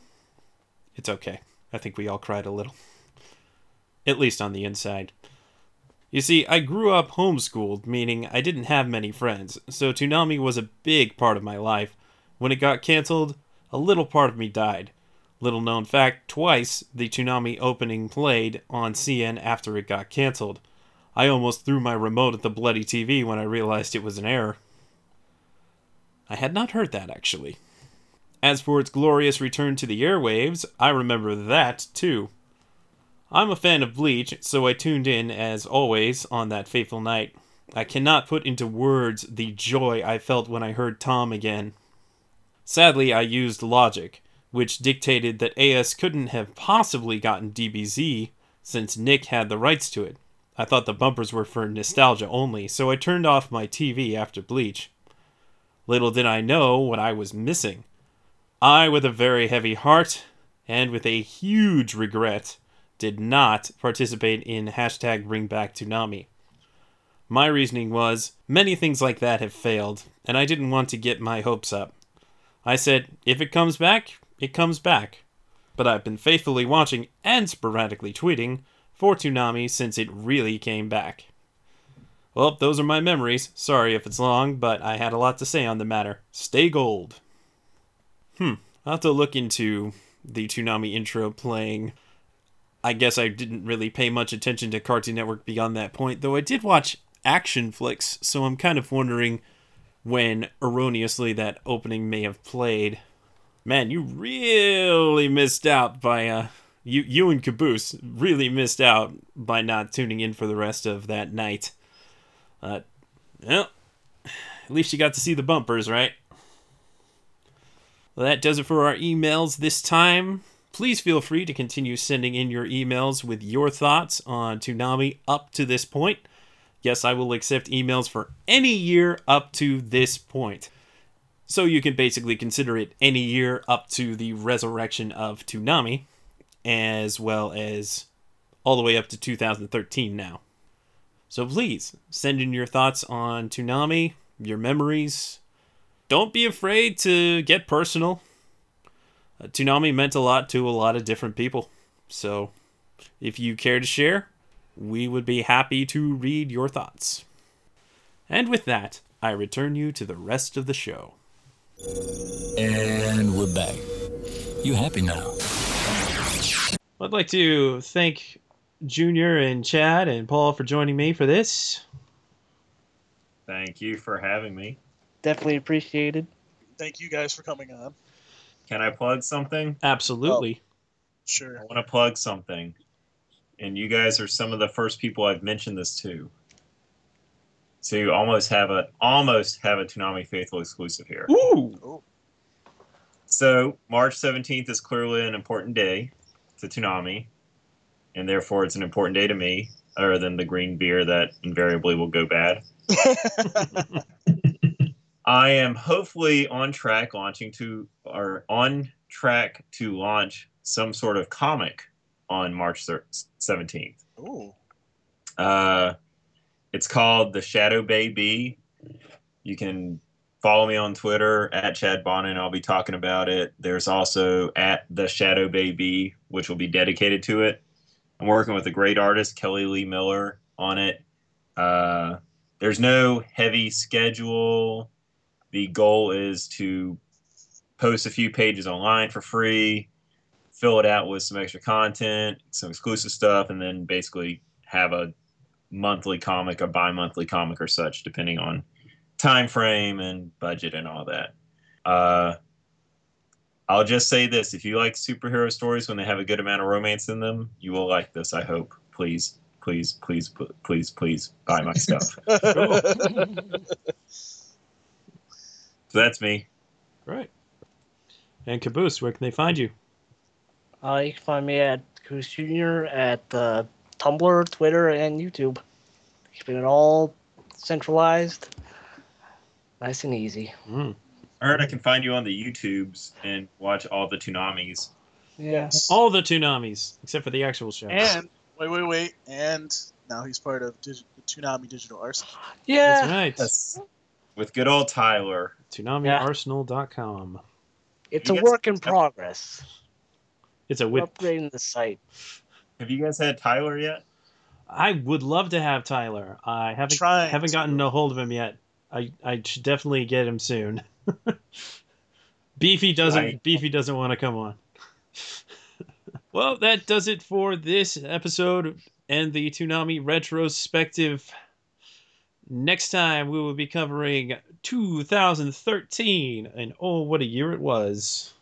It's okay. I think we all cried a little. At least on the inside. You see, I grew up homeschooled, meaning I didn't have many friends, so Toonami was a big part of my life. When it got cancelled, a little part of me died. Little known fact, twice the Toonami opening played on CN after it got cancelled. I almost threw my remote at the bloody TV when I realized it was an error. I had not heard that, actually. As for its glorious return to the airwaves, I remember that, too. I'm a fan of Bleach, so I tuned in, as always, on that fateful night. I cannot put into words the joy I felt when I heard Tom again. Sadly, I used logic which dictated that AS couldn't have possibly gotten DBZ since Nick had the rights to it. I thought the bumpers were for nostalgia only, so I turned off my TV after Bleach. Little did I know what I was missing. I, with a very heavy heart and with a huge regret, did not participate in hashtag bring back Toonami. My reasoning was many things like that have failed, and I didn't want to get my hopes up. I said, if it comes back, it comes back. But I've been faithfully watching and sporadically tweeting for Toonami since it really came back. Well, those are my memories. Sorry if it's long, but I had a lot to say on the matter. Stay gold. Hmm, I'll have to look into the Toonami intro playing. I guess I didn't really pay much attention to Cartoon Network beyond that point, though I did watch action flicks, so I'm kind of wondering when erroneously that opening may have played man, you really missed out by uh you you and Caboose really missed out by not tuning in for the rest of that night. Uh well, at least you got to see the bumpers, right? Well, that does it for our emails this time. Please feel free to continue sending in your emails with your thoughts on Toonami up to this point. Yes, I will accept emails for any year up to this point. So you can basically consider it any year up to the resurrection of Toonami, as well as all the way up to 2013 now. So please send in your thoughts on Toonami, your memories. Don't be afraid to get personal. Uh, Toonami meant a lot to a lot of different people. So if you care to share, we would be happy to read your thoughts. And with that, I return you to the rest of the show. And we're back. You happy now? I'd like to thank Junior and Chad and Paul for joining me for this. Thank you for having me. Definitely appreciated. Thank you guys for coming on. Can I plug something? Absolutely. Oh, sure. I want to plug something. And you guys are some of the first people I've mentioned this to. So you almost have a almost have a Toonami Faithful exclusive here. Ooh. So March 17th is clearly an important day to Toonami, and therefore it's an important day to me, other than the green beer that invariably will go bad. I am hopefully on track launching to or on track to launch some sort of comic on March seventeenth. Ooh. Uh, it's called the Shadow Baby. You can follow me on Twitter at Chad Bonin. I'll be talking about it. There's also at the Shadow Baby, which will be dedicated to it. I'm working with a great artist, Kelly Lee Miller, on it. Uh, there's no heavy schedule. The goal is to post a few pages online for free, fill it out with some extra content, some exclusive stuff, and then basically have a monthly comic, a bi-monthly comic or such, depending on time frame and budget and all that. Uh, I'll just say this: if you like superhero stories when they have a good amount of romance in them, you will like this. I hope. Please, please, please, please, please buy my stuff. so that's me. Right. And Caboose, where can they find you? Uh, you can find me at Caboose Jr. at uh, Tumblr, Twitter, and YouTube. Keeping it all centralized, nice and easy. Mm. I heard I can find you on the YouTubes and watch all the Toonamis. Yes. All the Toonamis, except for the actual show. And wait, wait, wait, and now he's part of Digi- Toonami Digital Arsenal. Yeah. That's right. Yes. With good old Tyler. ToonamiArsenal.com. It's You a work in progress. It's a We're whip. upgrading the site. Have you guys had Tyler yet? I would love to have Tyler. I haven't haven't gotten a hold of him yet. I I should definitely get him soon. Beefy doesn't Right. Beefy doesn't want to come on. well, that does it for this episode and the Toonami retrospective. Next time we will be covering 2013 and oh what a year it was.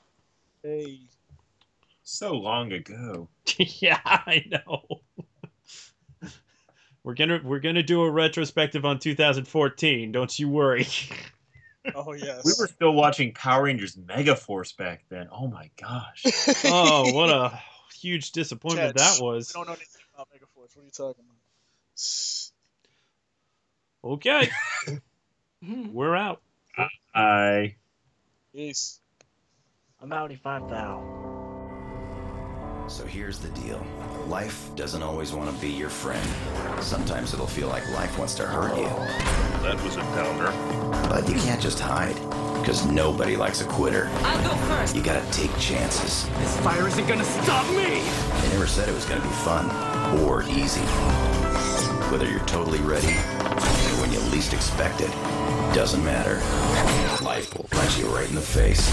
Hey. So long ago. yeah, I know. We're gonna we're gonna do a retrospective on 2014. Don't you worry. Oh yes. We were still watching Power Rangers Megaforce back then. Oh my gosh. oh, what a huge disappointment Chad, that was. We don't know anything about Megaforce. What are you talking about? Okay, we're out. I. Peace. I'm outie five thou. So here's the deal. Life doesn't always want to be your friend. Sometimes it'll feel like life wants to hurt you. That was a downer. But you can't just hide, because nobody likes a quitter. I'll go first. You gotta take chances. This fire isn't gonna stop me. They never said it was gonna be fun or easy. Whether you're totally ready or when you least expect it, doesn't matter. Life will punch you right in the face.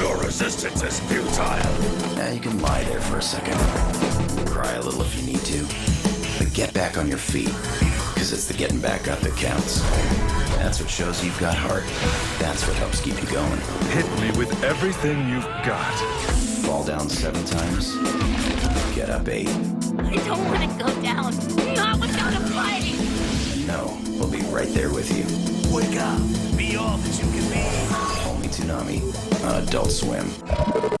Your resistance is futile. Now you can lie there for a second. Cry a little if you need to. But get back on your feet. Because it's the getting back up that counts. That's what shows you've got heart. That's what helps keep you going. Hit me with everything you've got. Fall down seven times. Get up eight. I don't want to go down. Not without a fight. Know we'll be right there with you. Wake up. Be all that you can be. Only Toonami on uh, Adult Swim.